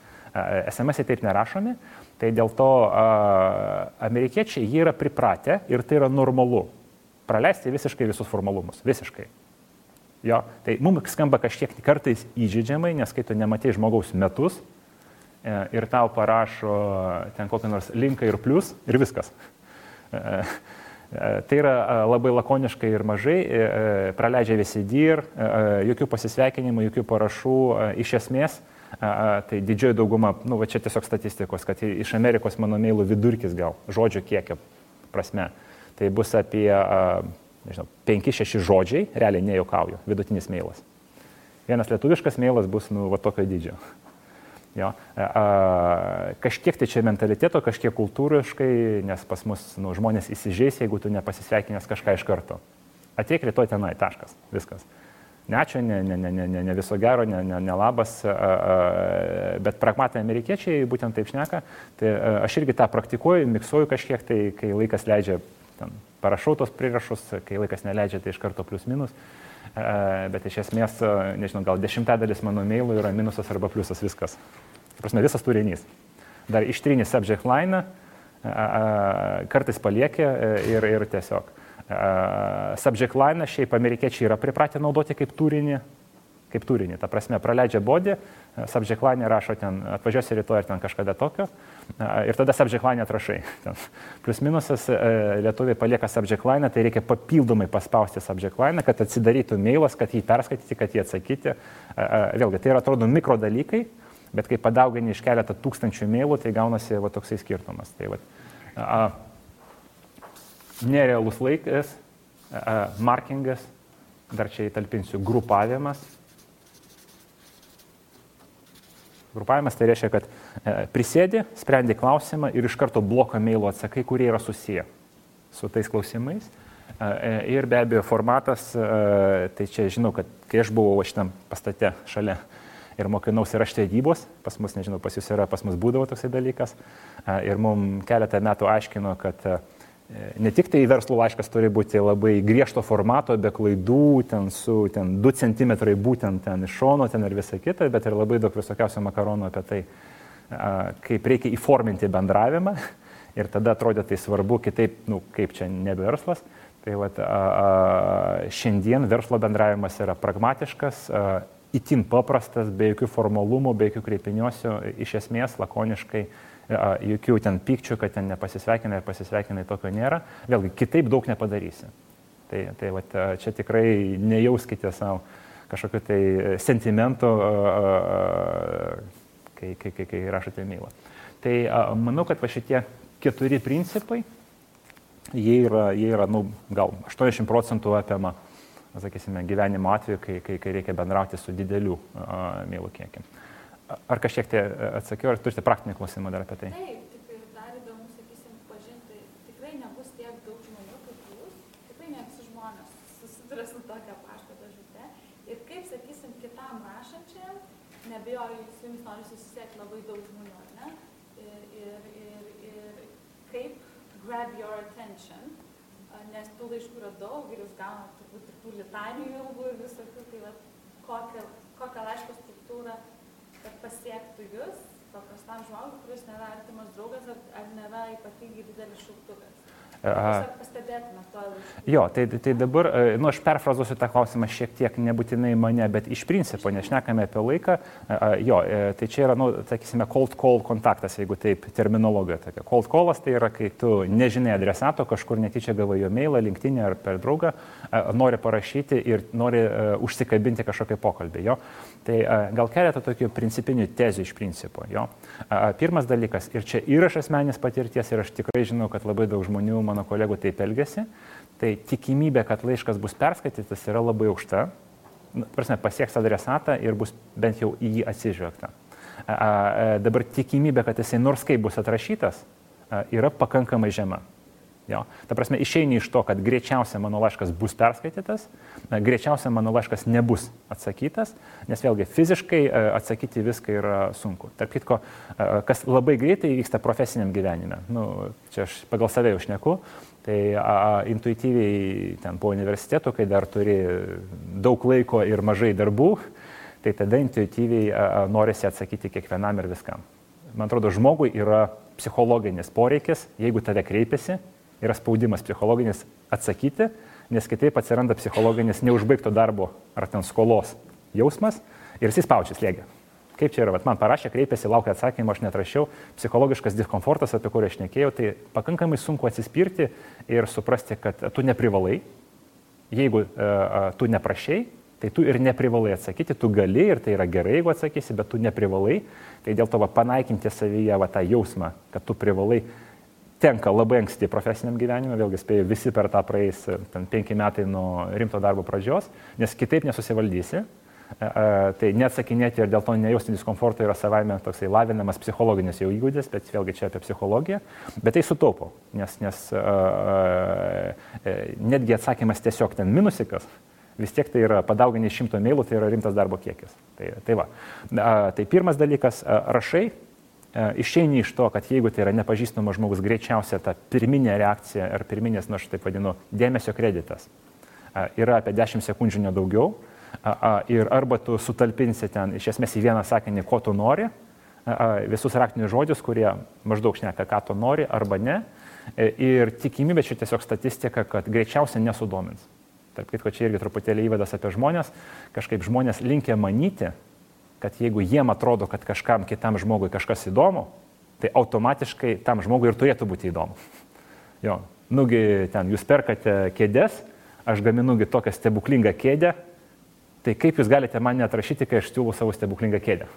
SMS taip nerašomi, Tai dėl to a, amerikiečiai jie yra pripratę ir tai yra normalu. Praleisti visiškai visus formalumus. Visiškai. Jo, tai mums skamba kažkiek kartais įžydžiamai, nes kai tu nematai žmogaus metus e, ir tau parašo ten kokią nors linką ir plus ir viskas. E, e, tai yra labai lakoniškai ir mažai, e, e, praleidžia visi dir, e, jokių pasisveikinimų, jokių parašų, iš esmės tai didžioji dauguma, nu, va čia tiesiog statistikos, kad iš Amerikos mano mailų vidurkis gal, žodžio kiekio prasme, tai bus apie, nežinau, 5-6 žodžiai, realiai nejaukauju, vidutinis mailas. Vienas lietuviškas mailas bus, nu, va tokio dydžio. Jo. A, kažkiek tai čia mentaliteto, kažkiek kultūriškai, nes pas mus nu, žmonės įsižeis, jeigu tu nepasisveikinęs kažką iš karto. Ateik rytoj tenai, taškas, viskas. Ne ačiū, ne, ne, ne, ne, ne viso gero, ne, ne, ne labas, bet pragmatiniai amerikiečiai būtent taip šneka. Tai aš irgi tą praktikuoju, miksuoju kažkiek, tai kai laikas leidžia, ten, parašau tos prirašus, kai laikas neleidžia, tai iš karto plus minus. Bet iš esmės, nežinau, gal dešimtadalis mano mailų yra minusas arba pliusas viskas. Prasme, visas turinys. Dar ištrinį subject line, kartais paliekia e, ir, ir tiesiog subject line šiaip amerikiečiai yra pripratę naudoti kaip turinį, kaip turinį. Ta prasme, praleidžia bodį, subject line rašo ten, atvažiuosi rytoj ar ten kažkada tokio, ir tada subject line atrašai. Ten. Plus minusas, lietuviai palieka subject line, tai reikia papildomai paspausti subject line, kad atsidarytų mailas, kad jį perskaityti, kad jį atsakyti. Vėlgi, tai yra atrodo mikro dalykai, bet kai padaugini iš keletą tūkstančių mailų, tai gaunasi va, toksai skirtumas. Tai, va, a, nerealus laikas, markingas, dar čia įtalpinsiu grupavimas. Grupavimas tai reiškia, kad e, prisėdi, sprendi klausimą ir iš karto bloką mailo atsakai, kurie yra susiję su tais klausimais. E, ir be abejo formatas, e, tai čia žinau, kad kai aš buvau šitam pastate šalia ir mokinausi raštė vedybos, pas mus, nežinau, pas jūs yra, pas mus būdavo toksai dalykas. Ir mums keletą metų aiškino, kad Ne tik tai verslo laiškas turi būti labai griežto formato, be klaidų, ten su ten 2 cm būtent ten iš šono, ten ir visa kita, bet ir labai daug visokiausių makaronų apie tai, kaip reikia įforminti bendravimą. Ir tada atrodė tai svarbu, kitaip, nu, kaip čia ne verslas. Tai vat, a, a, šiandien verslo bendravimas yra pragmatiškas, a, itin paprastas, be jokių formalumų, be jokių kreipiniosių, iš esmės lakoniškai jokių ten pykčių, kad ten nepasisveikinai ir pasisveikinai tokio nėra. Vėlgi, kitaip daug nepadarysi. Tai, tai va, čia tikrai nejauskite savo kažkokiu tai sentimentu, kai, kai, kai, kai rašote mailą. Tai manau, kad va šitie keturi principai, jie yra, jie yra nu, gal 80 procentų apima, sakysime, gyvenimo atveju, kai, kai, kai reikia bendrauti su dideliu mailų kiekiu. Ar kažkiek tai atsakiau, ar turite praktinį klausimą dar apie tai? Taip, tik dar įdomu, sakysim, pažinti, tikrai nebus tiek daug žmonių kaip jūs, tikrai ne visi žmonės susiduria su tokia pašto dėžute. Ir kaip, sakysim, kitam rašančiam, nebejoju, su jums nori susisiekti labai daug žmonių, ar ne? Ir, ir, ir, ir kaip grab your attention, nes tų laiškų yra daug ir jūs gaunate turbūt ir tų litanijų ilgų ir visokių, tai va, kokią, kokią laiško struktūrą kad pasiektų jūs, paprastam žmogui, kuris nėra artimas draugas ar, ar nėra ypatingai didelis šauktukas? To. Jo, tai, tai dabar, e, nu, aš perfrazuosiu tą klausimą šiek tiek nebūtinai mane, bet iš principo, nešnekame apie laiką, jo, e, tai čia yra, nu, sakysime, cold call kontaktas, jeigu taip terminologija tokia. Cold callas tai yra, kai tu nežinai adresato, kažkur netyčia gavai jo mailą, linktinį ar per draugą, nori parašyti ir nori užsikabinti kažkokį pokalbį. Jo. Tai gal keletą tokių principinių tezių iš principo. Jo. Pirmas dalykas, ir čia ir aš asmenės patirties, ir aš tikrai žinau, kad labai daug žmonių, mano kolegų taip elgesi, tai tikimybė, kad laiškas bus perskaitytas yra labai aukšta. Prasme, pasieks adresatą ir bus bent jau į jį atsižvelgta. Dabar tikimybė, kad jisai nors kaip bus atrašytas, yra pakankamai žema. Jo. Ta prasme, išeini iš to, kad greičiausia mano laiškas bus perskaitytas, greičiausia mano laiškas nebus atsakytas, nes vėlgi fiziškai e, atsakyti viską yra sunku. Tarp kitko, e, kas labai greitai vyksta profesiniam gyvenime, nu, čia aš pagal save jau šneku, tai a, intuityviai ten po universiteto, kai dar turi daug laiko ir mažai darbų, tai tada intuityviai a, a, norisi atsakyti kiekvienam ir viskam. Man atrodo, žmogui yra psichologinis poreikis, jeigu tave kreipiasi, yra spaudimas psichologinis atsakyti, nes kitaip atsiranda psichologinis neužbaigto darbo ar ten skolos jausmas ir jis spaudžia slėgį. Kaip čia yra, Vat man parašė, kreipėsi, laukia atsakymą, aš netrašiau, psichologiškas diskomfortas, apie kurį aš nekėjau, tai pakankamai sunku atsispirti ir suprasti, kad tu neprivalai, jeigu uh, tu neprašiai, tai tu ir neprivalai atsakyti, tu gali ir tai yra gerai, jeigu atsakysi, bet tu neprivalai, tai dėl to va, panaikinti savyje va, tą jausmą, kad tu privalai tenka labai anksti profesiniam gyvenimui, vėlgi spėjau, visi per tą praeis ten penki metai nuo rimto darbo pradžios, nes kitaip nesusivaldysi. Tai neatsakinėti ir dėl to nejausti diskomforto yra savaime toksai lavinamas psichologinis jau įgūdis, bet vėlgi čia apie psichologiją. Bet tai sutaupo, nes, nes netgi atsakymas tiesiog ten minusikas vis tiek tai yra padauginį šimto mailų, tai yra rimtas darbo kiekis. Tai, tai, va. tai pirmas dalykas, rašai, išeini iš to, kad jeigu tai yra nepažįstamas žmogus, greičiausia ta pirminė reakcija ar pirminės, na aš taip vadinu, dėmesio kreditas yra apie 10 sekundžių nedaugiau. Ir arba tu sutalpinsi ten iš esmės į vieną sakinį, ko tu nori, visus raktinius žodžius, kurie maždaug šneka, ką tu nori arba ne. E, ir tikimybė čia tiesiog statistika, kad greičiausiai nesudomins. Tarp kitko, čia irgi truputėlį įvadas apie žmonės. Kažkaip žmonės linkia manyti, kad jeigu jiem atrodo, kad kažkam kitam žmogui kažkas įdomu, tai automatiškai tam žmogui ir turėtų būti įdomu. Jo, nugi ten jūs perkate kėdės, aš gaminugi tokią stebuklingą kėdę, tai kaip jūs galite man neatrašyti, kai aš siūlau savo stebuklingą kėdę?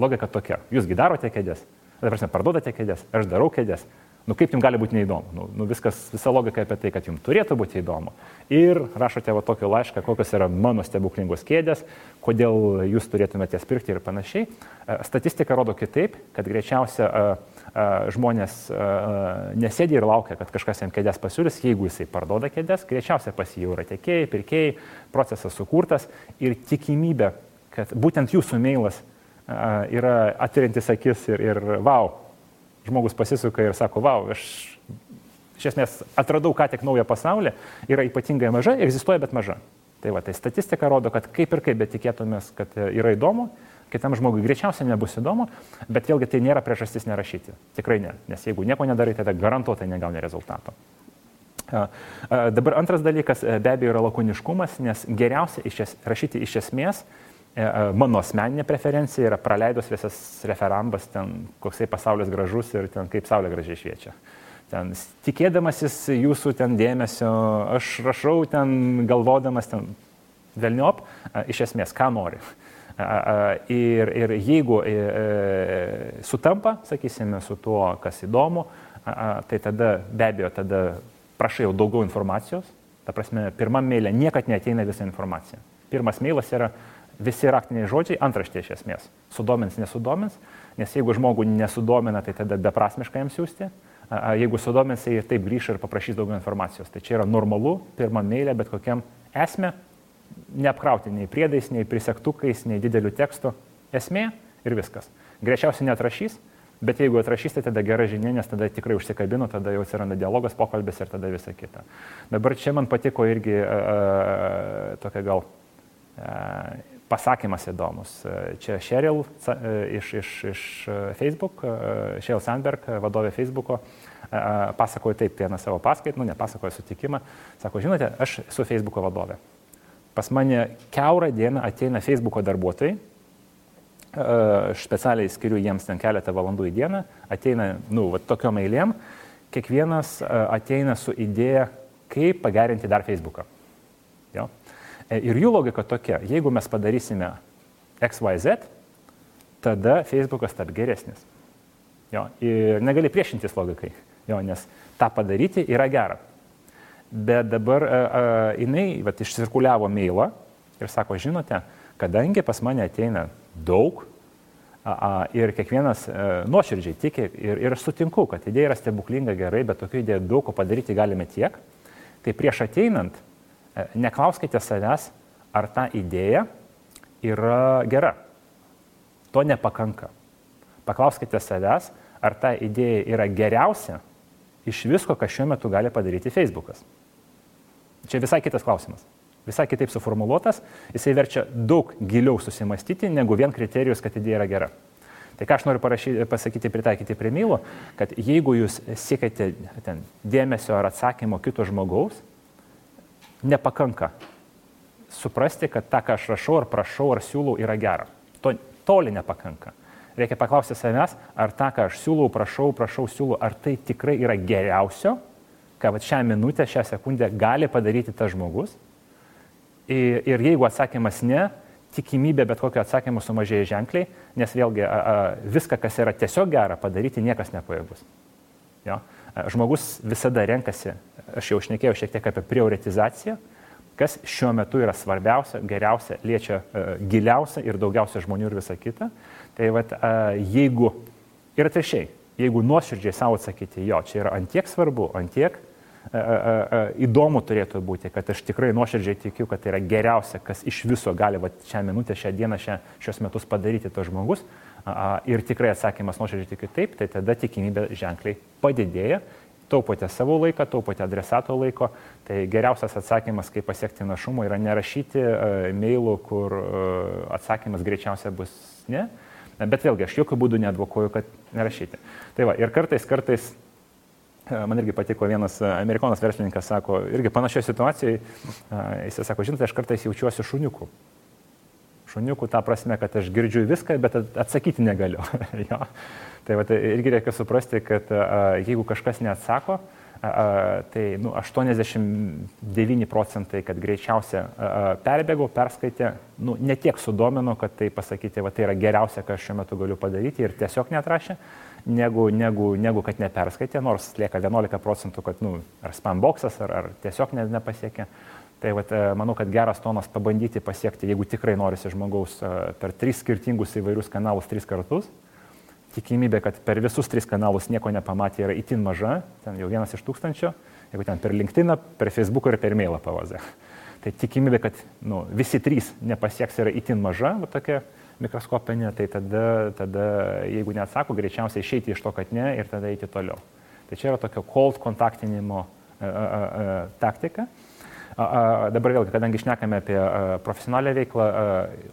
Logika tokia, jūsgi darote kėdės, dabar parduodate kėdės, aš darau kėdės, Nu kaip jums gali būti neįdomu? Nu, nu viskas, visa logika apie tai, kad jums turėtų būti įdomu. Ir rašote va tokį laišką, kokios yra mano stebuklingos kėdės, kodėl jūs turėtumėte jas pirkti ir panašiai. E, statistika rodo kitaip, kad greičiausia e, e, žmonės nesėdi ir laukia, kad kažkas jam kėdės pasiūlys. Jeigu jisai parduoda kėdės, greičiausia pas jį jau yra tiekėjai, pirkėjai, procesas sukurtas ir tikimybė, kad būtent jūsų mailas yra atverintis akis ir, ir wow, žmogus pasisuka ir sako, wow, aš iš esmės atradau ką tik naują pasaulį, yra ypatingai maža, egzistuoja, bet maža. Tai va, tai statistika rodo, kad kaip ir kaip bet tikėtumės, kad yra įdomu, kitam žmogui greičiausiai nebus įdomu, bet vėlgi tai nėra priežastis nerašyti. Tikrai ne, nes jeigu nieko nedarai, tada garantuotai negauni rezultato. Dabar antras dalykas be abejo yra lakoniškumas, nes geriausia iš es, rašyti iš esmės E, e, mano asmeninė preferencija yra praleidus visas referambas, ten koksai pasaulis gražus ir ten kaip saulė gražiai šviečia. Ten tikėdamasis jūsų ten dėmesio, aš rašau ten galvodamas ten velniop, e, iš esmės, ką nori. Ir, ir jeigu sutampa, sakysime, su tuo, kas įdomu, tai tada be abejo, tada prašai jau daugiau informacijos. Ta prasme, pirmam meilė niekad neteina visa informacija. Pirmas meilas yra visi raktiniai žodžiai antraštė iš esmės. Sudomins, nesudomins, nes jeigu žmogų nesudomina, tai tada beprasmiškai jam siūsti. Jeigu sudomins, tai taip grįš ir paprašys daugiau informacijos. Tai čia yra normalu, pirmą meilę, bet kokiam esmė, neapkrauti nei priedais, nei prisektukais, nei dideliu tekstu. Esmė ir viskas. Greičiausiai neatrašys, bet jeigu atrašys, tai tada gera žinia, nes tada tikrai užsikabino, tada jau atsiranda dialogas, pokalbis ir tada visa kita. Dabar čia man patiko irgi uh, tokia gal uh, pasakymas įdomus. Čia Sheryl iš, iš, iš Facebook, Sheryl Sandberg, vadovė Facebooko, pasakojo taip vieną savo paskaitą, nu ne pasakojo sutikimą, sako, žinote, aš esu Facebooko vadovė. Pas mane keurą dieną ateina Facebooko darbuotojai, aš specialiai skiriu jiems ten keletą valandų į dieną, ateina, nu, va, tokiom eilėm, kiekvienas ateina su idėja, kaip pagerinti dar Facebooką. E, ir jų logika tokia, jeigu mes padarysime XYZ, tada Facebookas tap geresnis. Jo, ir negali priešintis logikai, jo, nes tą padaryti yra gera. Bet dabar a, a, jinai vat, išsirkuliavo mailą ir sako, žinote, kadangi pas mane ateina daug a, a, ir kiekvienas a, nuoširdžiai tiki ir, ir sutinku, kad idėja yra stebuklinga gerai, bet tokių idėjų daug ko padaryti galime tiek, tai prieš ateinant E, neklauskite savęs, ar ta idėja yra gera. To nepakanka. Paklauskite savęs, ar ta idėja yra geriausia iš visko, ką šiuo metu gali padaryti Facebookas. Čia visai kitas klausimas. Visai kitaip suformuoluotas, jisai verčia daug giliau susimastyti, negu vien kriterijus, kad idėja yra gera. Tai ką aš noriu parašyti, pasakyti, pritaikyti prie mylo, kad jeigu jūs siekite ten, dėmesio ar atsakymo kito žmogaus, nepakanka suprasti, kad tą, ką aš rašau ar prašau ar siūlau, yra gera. To toli nepakanka. Reikia paklausti savęs, ar tą, ką aš siūlau, prašau, prašau, siūlau, ar tai tikrai yra geriausio, ką va šią minutę, šią sekundę gali padaryti tas žmogus. Ir, ir jeigu atsakymas ne, tikimybė bet kokio atsakymo sumažėja ženkliai, nes vėlgi a, a, viską, kas yra tiesiog gera, padaryti niekas nepajėgus. Jo? Žmogus visada renkasi, aš jau šnekėjau šiek tiek apie prioritizaciją, kas šiuo metu yra svarbiausia, geriausia, liečia uh, giliausia ir daugiausia žmonių ir visa kita. Tai vat, uh, jeigu ir atviršiai, jeigu nuoširdžiai savo atsakyti, jo, čia yra antiek svarbu, antiek, įdomu turėtų būti, kad aš tikrai nuoširdžiai tikiu, kad tai yra geriausia, kas iš viso gali va, šią minutę, šią dieną, šią, šios metus padaryti tas žmogus. Ir tikrai atsakymas nuoširdžiai tikiu taip, tai tada tikimybė ženkliai padidėja. Taupote savo laiką, taupote adresato laiko. Tai geriausias atsakymas, kaip pasiekti našumo, yra nerašyti uh, mailų, kur uh, atsakymas greičiausiai bus ne. Bet vėlgi, aš jokių būdų neadvokuoju, kad nerašyti. Tai va, ir kartais, kartais Man irgi patiko vienas amerikonas verslininkas, sako, irgi panašioje situacijoje, jis sako, žinote, aš kartais jaučiuosi šuniuku. Šuniuku tą prasme, kad aš girdžiu viską, bet atsakyti negaliu. Tai va, tai irgi reikia suprasti, kad jeigu kažkas neatsako, tai nu, 89 procentai, kad greičiausia perbėgau, perskaitė, nu, netiek sudomino, kad tai pasakyti, va, tai yra geriausia, ką aš šiuo metu galiu padaryti ir tiesiog netrašė negu, negu, negu kad neperskaitė, nors lieka 11 procentų, kad nu, ar spam boxas, ar, ar tiesiog ne, nepasiekė. Tai vat, e, manau, kad geras tonas pabandyti pasiekti, jeigu tikrai norisi žmogaus e, per tris skirtingus įvairius kanalus tris kartus. Tikimybė, kad per visus tris kanalus nieko nepamatė, yra itin maža, ten jau vienas iš tūkstančio, jeigu ten per LinkedIn, per Facebook ir per mailą pavazę. Tai tikimybė, kad nu, visi trys nepasieks, yra itin maža, va, tokia mikroskopinė, tai tada, tada jeigu neatsako, greičiausiai išeiti iš to, kad ne ir tada eiti toliau. Tai čia yra tokio cold kontaktinimo a, a, a, taktika. Dabar vėlgi, kadangi išnekame apie profesionalią veiklą,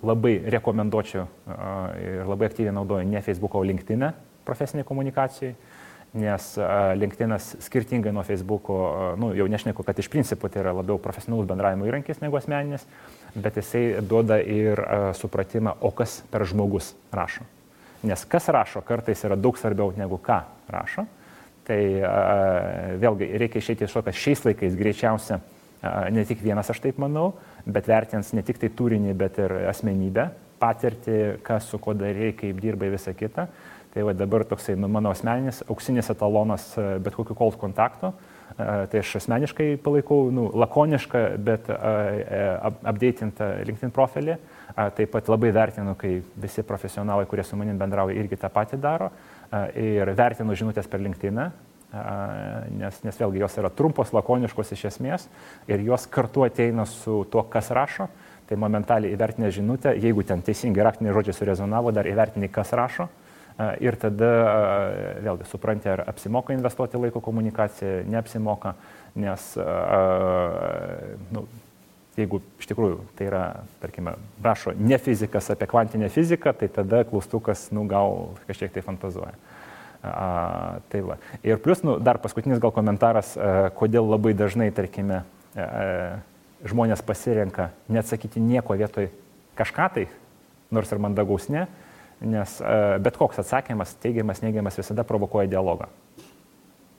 labai rekomenduočiau ir labai aktyviai naudoju ne Facebook, o LinkedIn profesiniai komunikacijai nes LinkedInas skirtingai nuo Facebook'o, nu, jau nešneku, kad iš principo tai yra labiau profesionalus bendravimo įrankis negu asmeninis, bet jisai duoda ir supratimą, o kas per žmogus rašo. Nes kas rašo kartais yra daug svarbiau negu ką rašo. Tai vėlgi reikia išėti iš to, kad šiais laikais greičiausia ne tik vienas, aš taip manau, bet vertins ne tik tai turinį, bet ir asmenybę, patirtį, kas su kuo darai, kaip dirbai, visą kitą. Tai va dabar toksai nu, mano asmeninis auksinis etalonas e, bet kokiu cold kontaktu. E, tai aš asmeniškai palaikau nu, lakonišką, bet updatintą LinkedIn profilį. Taip pat labai vertinu, kai visi profesionalai, kurie su manim bendrauja, irgi tą patį daro. Ir vertinu žinutės per LinkedIn, nes, nes vėlgi jos yra trumpos, lakoniškos iš esmės ir jos kartu ateina su tuo, kas rašo. Tai momentaliai įvertinę žinutę, jeigu ten teisingai raktiniai žodžiai surezonavo, dar įvertinai, kas rašo ir tada vėlgi supranti, ar apsimoka investuoti laiko komunikaciją, neapsimoka, nes nu, jeigu iš tikrųjų tai yra, tarkime, rašo ne fizikas apie kvantinę fiziką, tai tada klaustukas, nu, gal kažkiek tai fantazuoja. A, tai va. Ir plus, nu, dar paskutinis gal komentaras, a, kodėl labai dažnai, tarkime, a, žmonės pasirenka neatsakyti nieko vietoj kažką tai, nors ir mandagaus ne, nes e, bet koks atsakymas, teigiamas, neigiamas, visada provokuoja dialogą.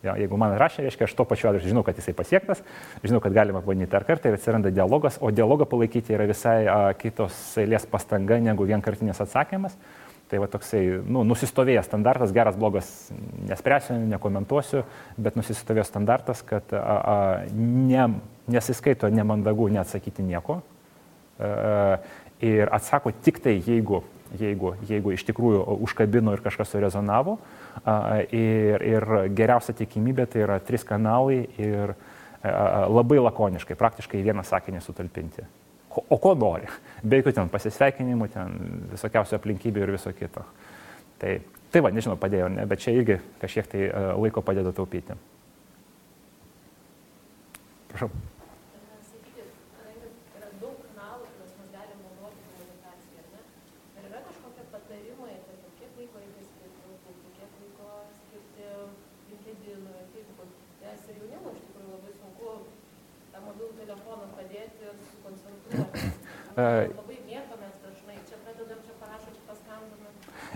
Ja, jeigu man rašė, reiškia, aš to pačiu adresu žinau, kad jisai pasiektas, žinau, kad galima bandyti dar kartą ir atsiranda dialogas, o dialogą palaikyti yra visai a, kitos eilės pastanga negu vienkartinis atsakymas. Tai va toksai, nu, nusistovėjęs standartas, geras, blogas, nespręsiu, nekomentuosiu, bet nusistovėjęs standartas, kad a, a, ne, nesiskaito nemandagu neatsakyti nieko. A, ir atsako tik tai, jeigu jeigu, jeigu iš tikrųjų užkabino ir kažkas surezonavo. Ir, ir geriausia tikimybė tai yra trys kanalai ir labai lakoniškai, praktiškai vieną sakinį sutalpinti. O ko nori? Be jokių ten pasisveikinimų, ten visokiausių aplinkybių ir viso kito. Tai, tai va, nežinau, padėjo, ne, bet čia irgi kažkiek tai laiko padeda taupyti. Prašau. Labai mėtomės dažnai, čia pradedam, čia parašo, čia paskambinam.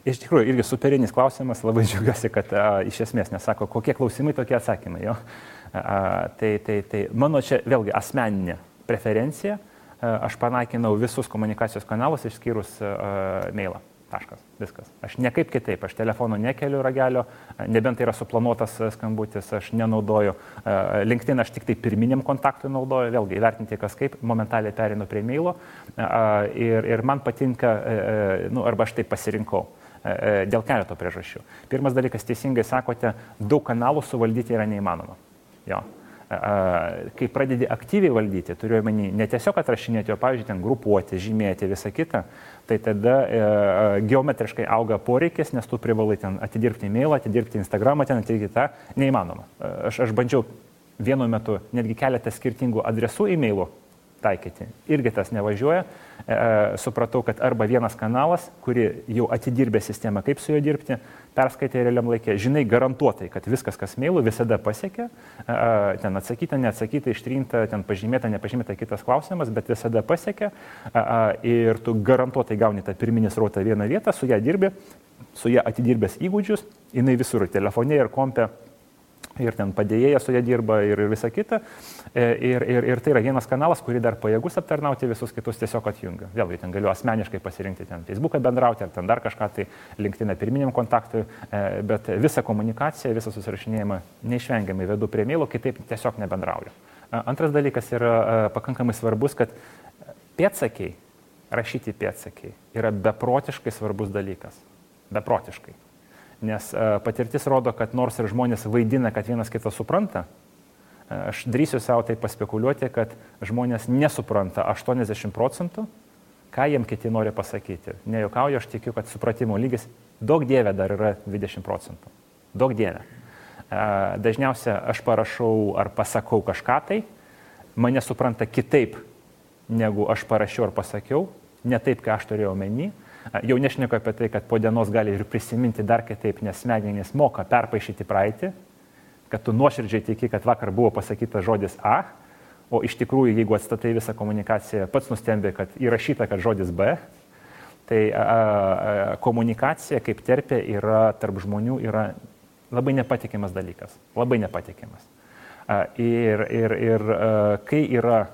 Iš tikrųjų, irgi superinis klausimas, labai džiaugiuosi, kad a, iš esmės nesako, kokie klausimai, tokie atsakymai. Jo? A, tai, tai, tai mano čia vėlgi asmeninė preferencija, a, aš panaikinau visus komunikacijos kanalus išskyrus a, mailą. Taškas. Viskas. Aš niekaip kitaip, aš telefono nekeliu ragelio, nebent tai yra suplanuotas skambutis, aš nenaudoju. LinkedIn aš tik tai pirminiam kontaktui naudoju, vėlgi įvertinti kas kaip, momentaliai perinu prie mailo ir, ir man patinka, nu, arba aš tai pasirinkau dėl keleto priežasčių. Pirmas dalykas, teisingai sakote, daug kanalų suvaldyti yra neįmanoma. Jo. kai pradedi aktyviai valdyti, turiu omeny ne tiesiog atrašinėti, o, pavyzdžiui, ten grupuoti, žymėti, visą kitą, tai tada e, geometriškai auga poreikis, nes tu privalai ten atidirbti e-mailą, atidirbti Instagramą, ten atidirbti tą, neįmanoma. Aš, aš bandžiau vienu metu netgi keletą skirtingų adresų e-mailų taikyti. Irgi tas nevažiuoja. E, supratau, kad arba vienas kanalas, kuri jau atidirbė sistemą, kaip su juo dirbti, perskaitė realiam laikė, žinai garantuotai, kad viskas, kas mailų, visada pasiekia, ten atsakyta, neatsakyta, ištrinta, ten pažymėta, nepažymėta kitas klausimas, bet visada pasiekia. Ir tu garantuotai gauni tą pirminį srautą vieną vietą, su ją dirbi, su ją atidirbęs įgūdžius, jinai visur, telefone ir kompe ir ten padėjėja su ja dirba ir, ir visa kita. E, ir, ir, ir tai yra vienas kanalas, kurį dar pajėgus aptarnauti, visus kitus tiesiog atjungia. Vėlgi ten galiu asmeniškai pasirinkti ten Facebooką bendrauti ar ten dar kažką, tai linktinę pirminiam kontaktui, e, bet visą komunikaciją, visą susirašinėjimą neišvengiamai vedu prie mėlo, kitaip tiesiog nebendrauju. Antras dalykas yra pakankamai svarbus, kad pėtsakiai, rašyti pėtsakiai yra beprotiškai svarbus dalykas. Beprotiškai. Nes e, patirtis rodo, kad nors ir žmonės vaidina, kad vienas kitą supranta, e, aš drįsiu savo tai paspekuliuoti, kad žmonės nesupranta 80 procentų, ką jiem kiti nori pasakyti. Nejokauju, aš tikiu, kad supratimo lygis daug dievė dar yra 20 procentų. Daug dievė. E, dažniausiai aš parašau ar pasakau kažką tai, mane supranta kitaip, negu aš parašiau ar pasakiau, ne taip, ką aš turėjau omeny Jau nešneku apie tai, kad po dienos gali ir prisiminti dar kitaip, nes smegenys moka perpašyti praeitį, kad tu nuoširdžiai tiki, kad vakar buvo pasakytas žodis A, o iš tikrųjų, jeigu atstatai visą komunikaciją, pats nustembė, kad įrašyta, kad žodis B, tai a, a, komunikacija kaip terpė yra tarp žmonių yra labai nepatikimas dalykas. Labai nepatikimas. A, ir ir, ir a, kai yra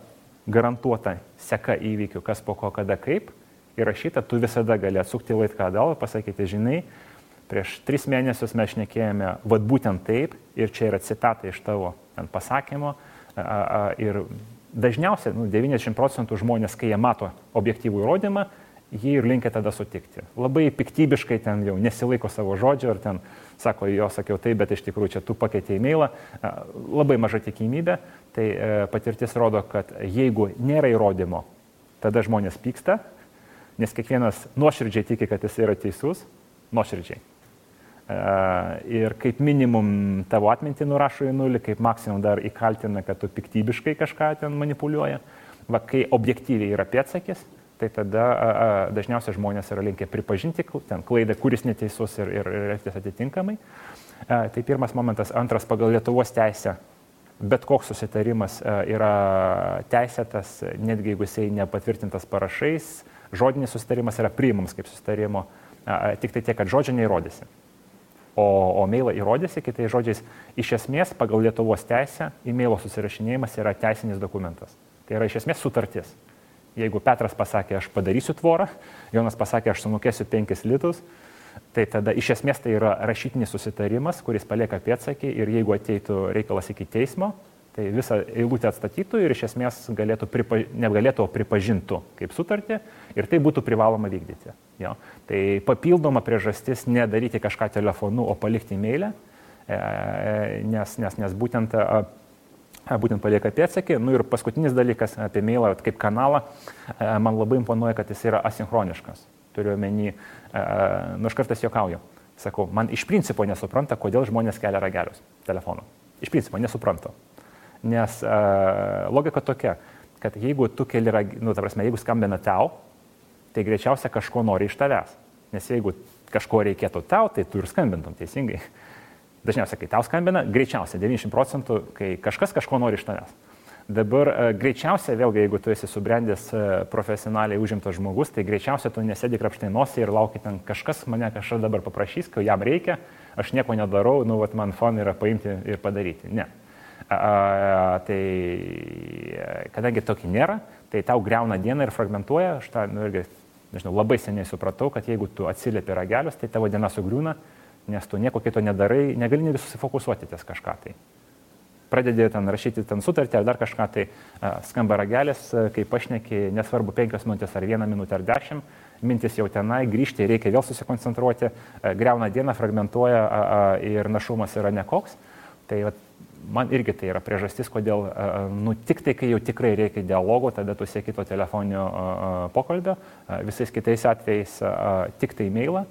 garantuota seka įvykių, kas po ko, kada kaip, įrašyta, tu visada gali atsukti laiką atgal ir pasakyti, žinai, prieš tris mėnesius mes šnekėjome, vad būtent taip, ir čia yra citata iš tavo pasakymo. Ir dažniausiai, nu, 90 procentų žmonės, kai jie mato objektyvų įrodymą, jį ir linkia tada sutikti. Labai piktybiškai ten jau nesilaiko savo žodžio ir ten sako, jo sakiau taip, bet iš tikrųjų čia tu pakeitė e-mailą. Labai maža tikimybė. Tai e, patirtis rodo, kad jeigu nėra įrodymo, tada žmonės pyksta, nes kiekvienas nuoširdžiai tiki, kad jis yra teisus, nuoširdžiai. E, ir kaip minimum tavo atmintį nurašo į nulį, kaip maksimum dar įkaltina, kad tu piktybiškai kažką ten manipuliuoja. Va, kai objektyviai yra pėtsakis, tai tada a, a, dažniausiai žmonės yra linkę pripažinti ten klaidą, kuris neteisus ir, ir, ir elgtis atitinkamai. A, tai pirmas momentas. Antras, pagal Lietuvos teisę, bet koks susitarimas a, yra teisėtas, netgi jeigu jisai nepatvirtintas parašais, žodinis susitarimas yra priimamas kaip susitarimo, tik tai tiek, kad žodžio neįrodysi. O, o mailą įrodysi, kitais žodžiais, iš esmės pagal Lietuvos teisę e-mailo susirašinėjimas yra teisinis dokumentas. Tai yra iš esmės sutartis. Jeigu Petras pasakė, aš padarysiu tvorą, Jonas pasakė, aš sumokėsiu 5 litus, tai tada iš esmės tai yra rašytinis susitarimas, kuris palieka pėdsakį ir jeigu ateitų reikalas iki teismo, tai visą eilutę atstatytų ir iš esmės galėtų pripa, negalėtų, o pripažintų kaip sutartį ir tai būtų privaloma vykdyti. Jo. Tai papildoma priežastis nedaryti kažką telefonu, o palikti e-mailę, e, nes, nes, nes būtent, būtent palieka pėdsakį. Nu ir paskutinis dalykas apie mailą kaip kanalą, man labai imponuoja, kad jis yra asinchroniškas. Turiu omeny, nu aš kartais juokauju. Sakau, man iš principo nesupranta, kodėl žmonės kelia ragelius telefonu. Iš principo nesuprantu. Nes uh, logika tokia, kad jeigu tu keli, nu, ta prasme, jeigu skambina tau, tai greičiausia kažko nori iš tavęs. Nes jeigu kažko reikėtų tau, tai tu ir skambintum teisingai. Dažniausiai, kai tau skambina, greičiausiai 90 procentų, kai kažkas kažko nori iš tavęs. Dabar greičiausiai, vėlgi, jeigu tu esi subrendęs profesionaliai užimtas žmogus, tai greičiausiai tu nesėdi krapštai nosį ir lauki ten kažkas mane kažkas dabar paprašys, kai jam reikia, aš nieko nedarau, nu, vat man fon yra paimti ir padaryti. Ne. Tai kadangi tokį nėra, tai tau greuna dieną ir fragmentuoja, aš tą nu, irgi, nežinau, labai seniai supratau, kad jeigu tu atsiliepi ragelius, tai tavo diena sugriūna, nes tu nieko kito nedarai, negali netgi susifokusuoti ties kažką tai. Pradedi ten rašyti ten sutartį ar dar kažką, tai skamba ragelis, kai pašneki, nesvarbu, penkios minutės ar vieną minutę ar dešimt, mintis jau tenai, grįžti reikia vėl susikoncentruoti, greuna dieną, fragmentuoja ir našumas yra nekoks. Tai vat, man irgi tai yra priežastis, kodėl, nu, tik tai, kai jau tikrai reikia dialogo, tada tu sieki to telefoninio pokalbio, visais kitais atvejais tik tai mailą,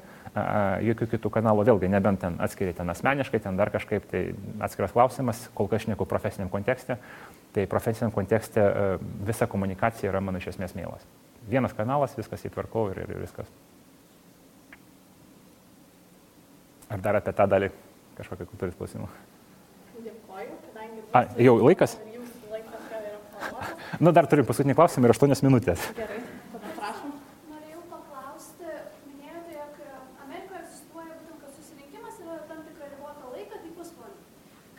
jokių kitų kanalų, vėlgi, nebent ten atskiriai ten asmeniškai, ten dar kažkaip, tai atskiras klausimas, kol kas šneku profesiniam kontekste, tai profesiniam kontekste visa komunikacija yra mano iš esmės mailas. Vienas kanalas, viskas įtvarkau ir, ir, viskas. Ar dar apie tą dalį kažkokią turit klausimų? A, jau laikas? Nu, dar turim paskutinį klausimą ir 8 minutės. Gerai, tada prašom. Norėjau paklausti, minėjote, jog Amerikoje egzistuoja būtent, kad susirinkimas yra tam tikrą ribotą laiką, tai pusvalandį.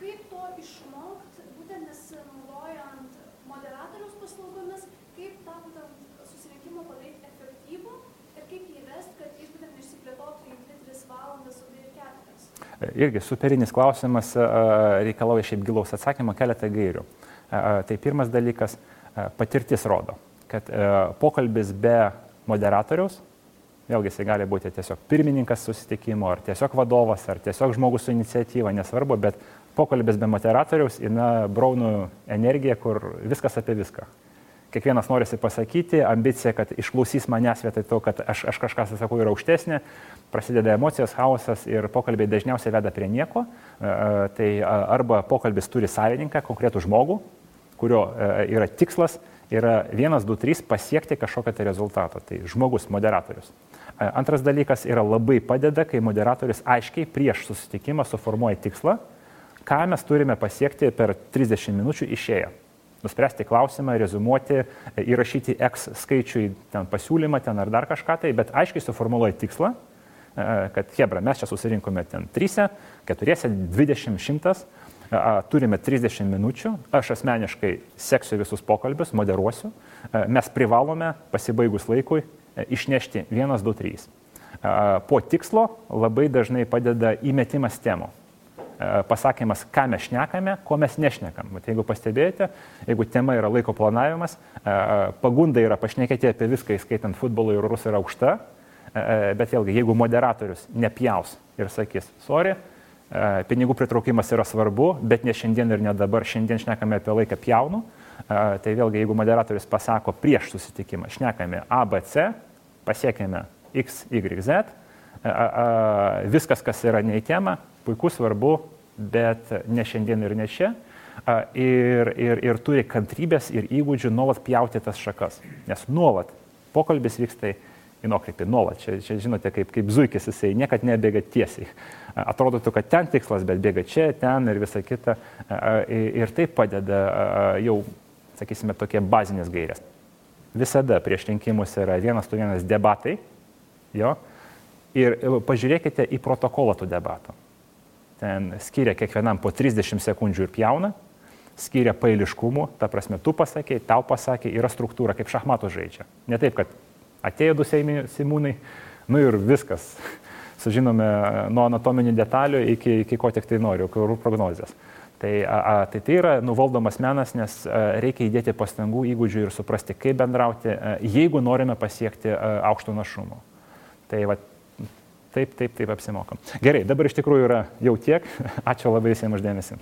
Kaip to išmokti, būtent nesinaudojant moderatoriaus paslaugomis, kaip tą būtent susirinkimą padaryti efektyvų ir kaip jį vesti, kad jis būtent išsiplėtotų į 2-3 valandas, o ir 4. Irgi superinis klausimas reikalauja šiaip gilaus atsakymą keletą gairių. Tai pirmas dalykas - patirtis rodo, kad pokalbis be moderatoriaus, vėlgi jisai gali būti tiesiog pirmininkas susitikimo, ar tiesiog vadovas, ar tiesiog žmogus su iniciatyva, nesvarbu, bet pokalbis be moderatoriaus yra braunų energija, kur viskas apie viską. Kiekvienas norisi pasakyti, ambicija, kad išklausys manęs vietoj to, kad aš, aš kažką sakau yra aukštesnė, prasideda emocijos, chaosas ir pokalbiai dažniausiai veda prie nieko. Tai arba pokalbis turi savininką, konkretų žmogų, kurio e, yra tikslas, yra 1, 2, 3 pasiekti kažkokią tai rezultatą. Tai žmogus, moderatorius. E, antras dalykas yra labai padeda, kai moderatorius aiškiai prieš susitikimą suformuoja tikslą, ką mes turime pasiekti per 30 minučių išėję. Nuspręsti klausimą, rezumuoti, e, įrašyti X skaičiui ten pasiūlymą, ten ar dar kažką tai, bet aiškiai suformuoluoja tikslą, kad Hebra, mes čia susirinkome ten 3, 4, 20, 100 turime 30 minučių, aš asmeniškai seksiu visus pokalbius, moderuosiu, mes privalome pasibaigus laikui išnešti 1, 2, 3. Po tikslo labai dažnai padeda įmetimas temų. Pasakymas, ką mes šnekame, ko mes nešnekam. Bet jeigu pastebėjote, jeigu tema yra laiko planavimas, pagunda yra pašnekėti apie viską, įskaitant futbolą ir rusą yra aukšta, bet vėlgi, jeigu moderatorius nepjaus ir sakys, sorry, E, pinigų pritraukimas yra svarbu, bet ne šiandien ir ne dabar. Šiandien šnekame apie laiką pjaunų. E, tai vėlgi, jeigu moderatorius pasako prieš susitikimą, šnekame ABC, pasiekėme X, Y, Z, e, viskas, kas yra ne į temą, puiku, svarbu, bet ne šiandien ir ne čia. Ir, ir, ir turi kantrybės ir įgūdžių nuolat pjauti tas šakas. Nes nuolat pokalbis vyksta į nuokrypį, nuolat. Čia, čia žinote, kaip, kaip zuikis jisai niekad nebėga tiesiai atrodytų, kad ten tikslas, bet bėga čia, ten ir visa kita. Ir tai padeda jau, sakysime, tokie bazinės gairės. Visada prieš rinkimus yra vienas tu vienas debatai, jo, ir pažiūrėkite į protokolą tų debatų. Ten skiria kiekvienam po 30 sekundžių ir pjauna, skiria pailiškumų, ta prasme, tu pasakėjai, tau pasakė, yra struktūra, kaip šachmatų žaidžia. Ne taip, kad atėjo du seimūnai, nu ir viskas sužinome nuo anatominių detalių iki, iki ko tik tai noriu, kurų prognozijas. Tai, a, tai tai yra nuvaldomas menas, nes a, reikia įdėti pastangų, įgūdžių ir suprasti, kaip bendrauti, a, jeigu norime pasiekti a, aukšto našumo. Tai va, Taip, taip, taip apsimokom. Gerai, dabar iš tikrųjų yra jau tiek. Ačiū labai visiems uždėmesi.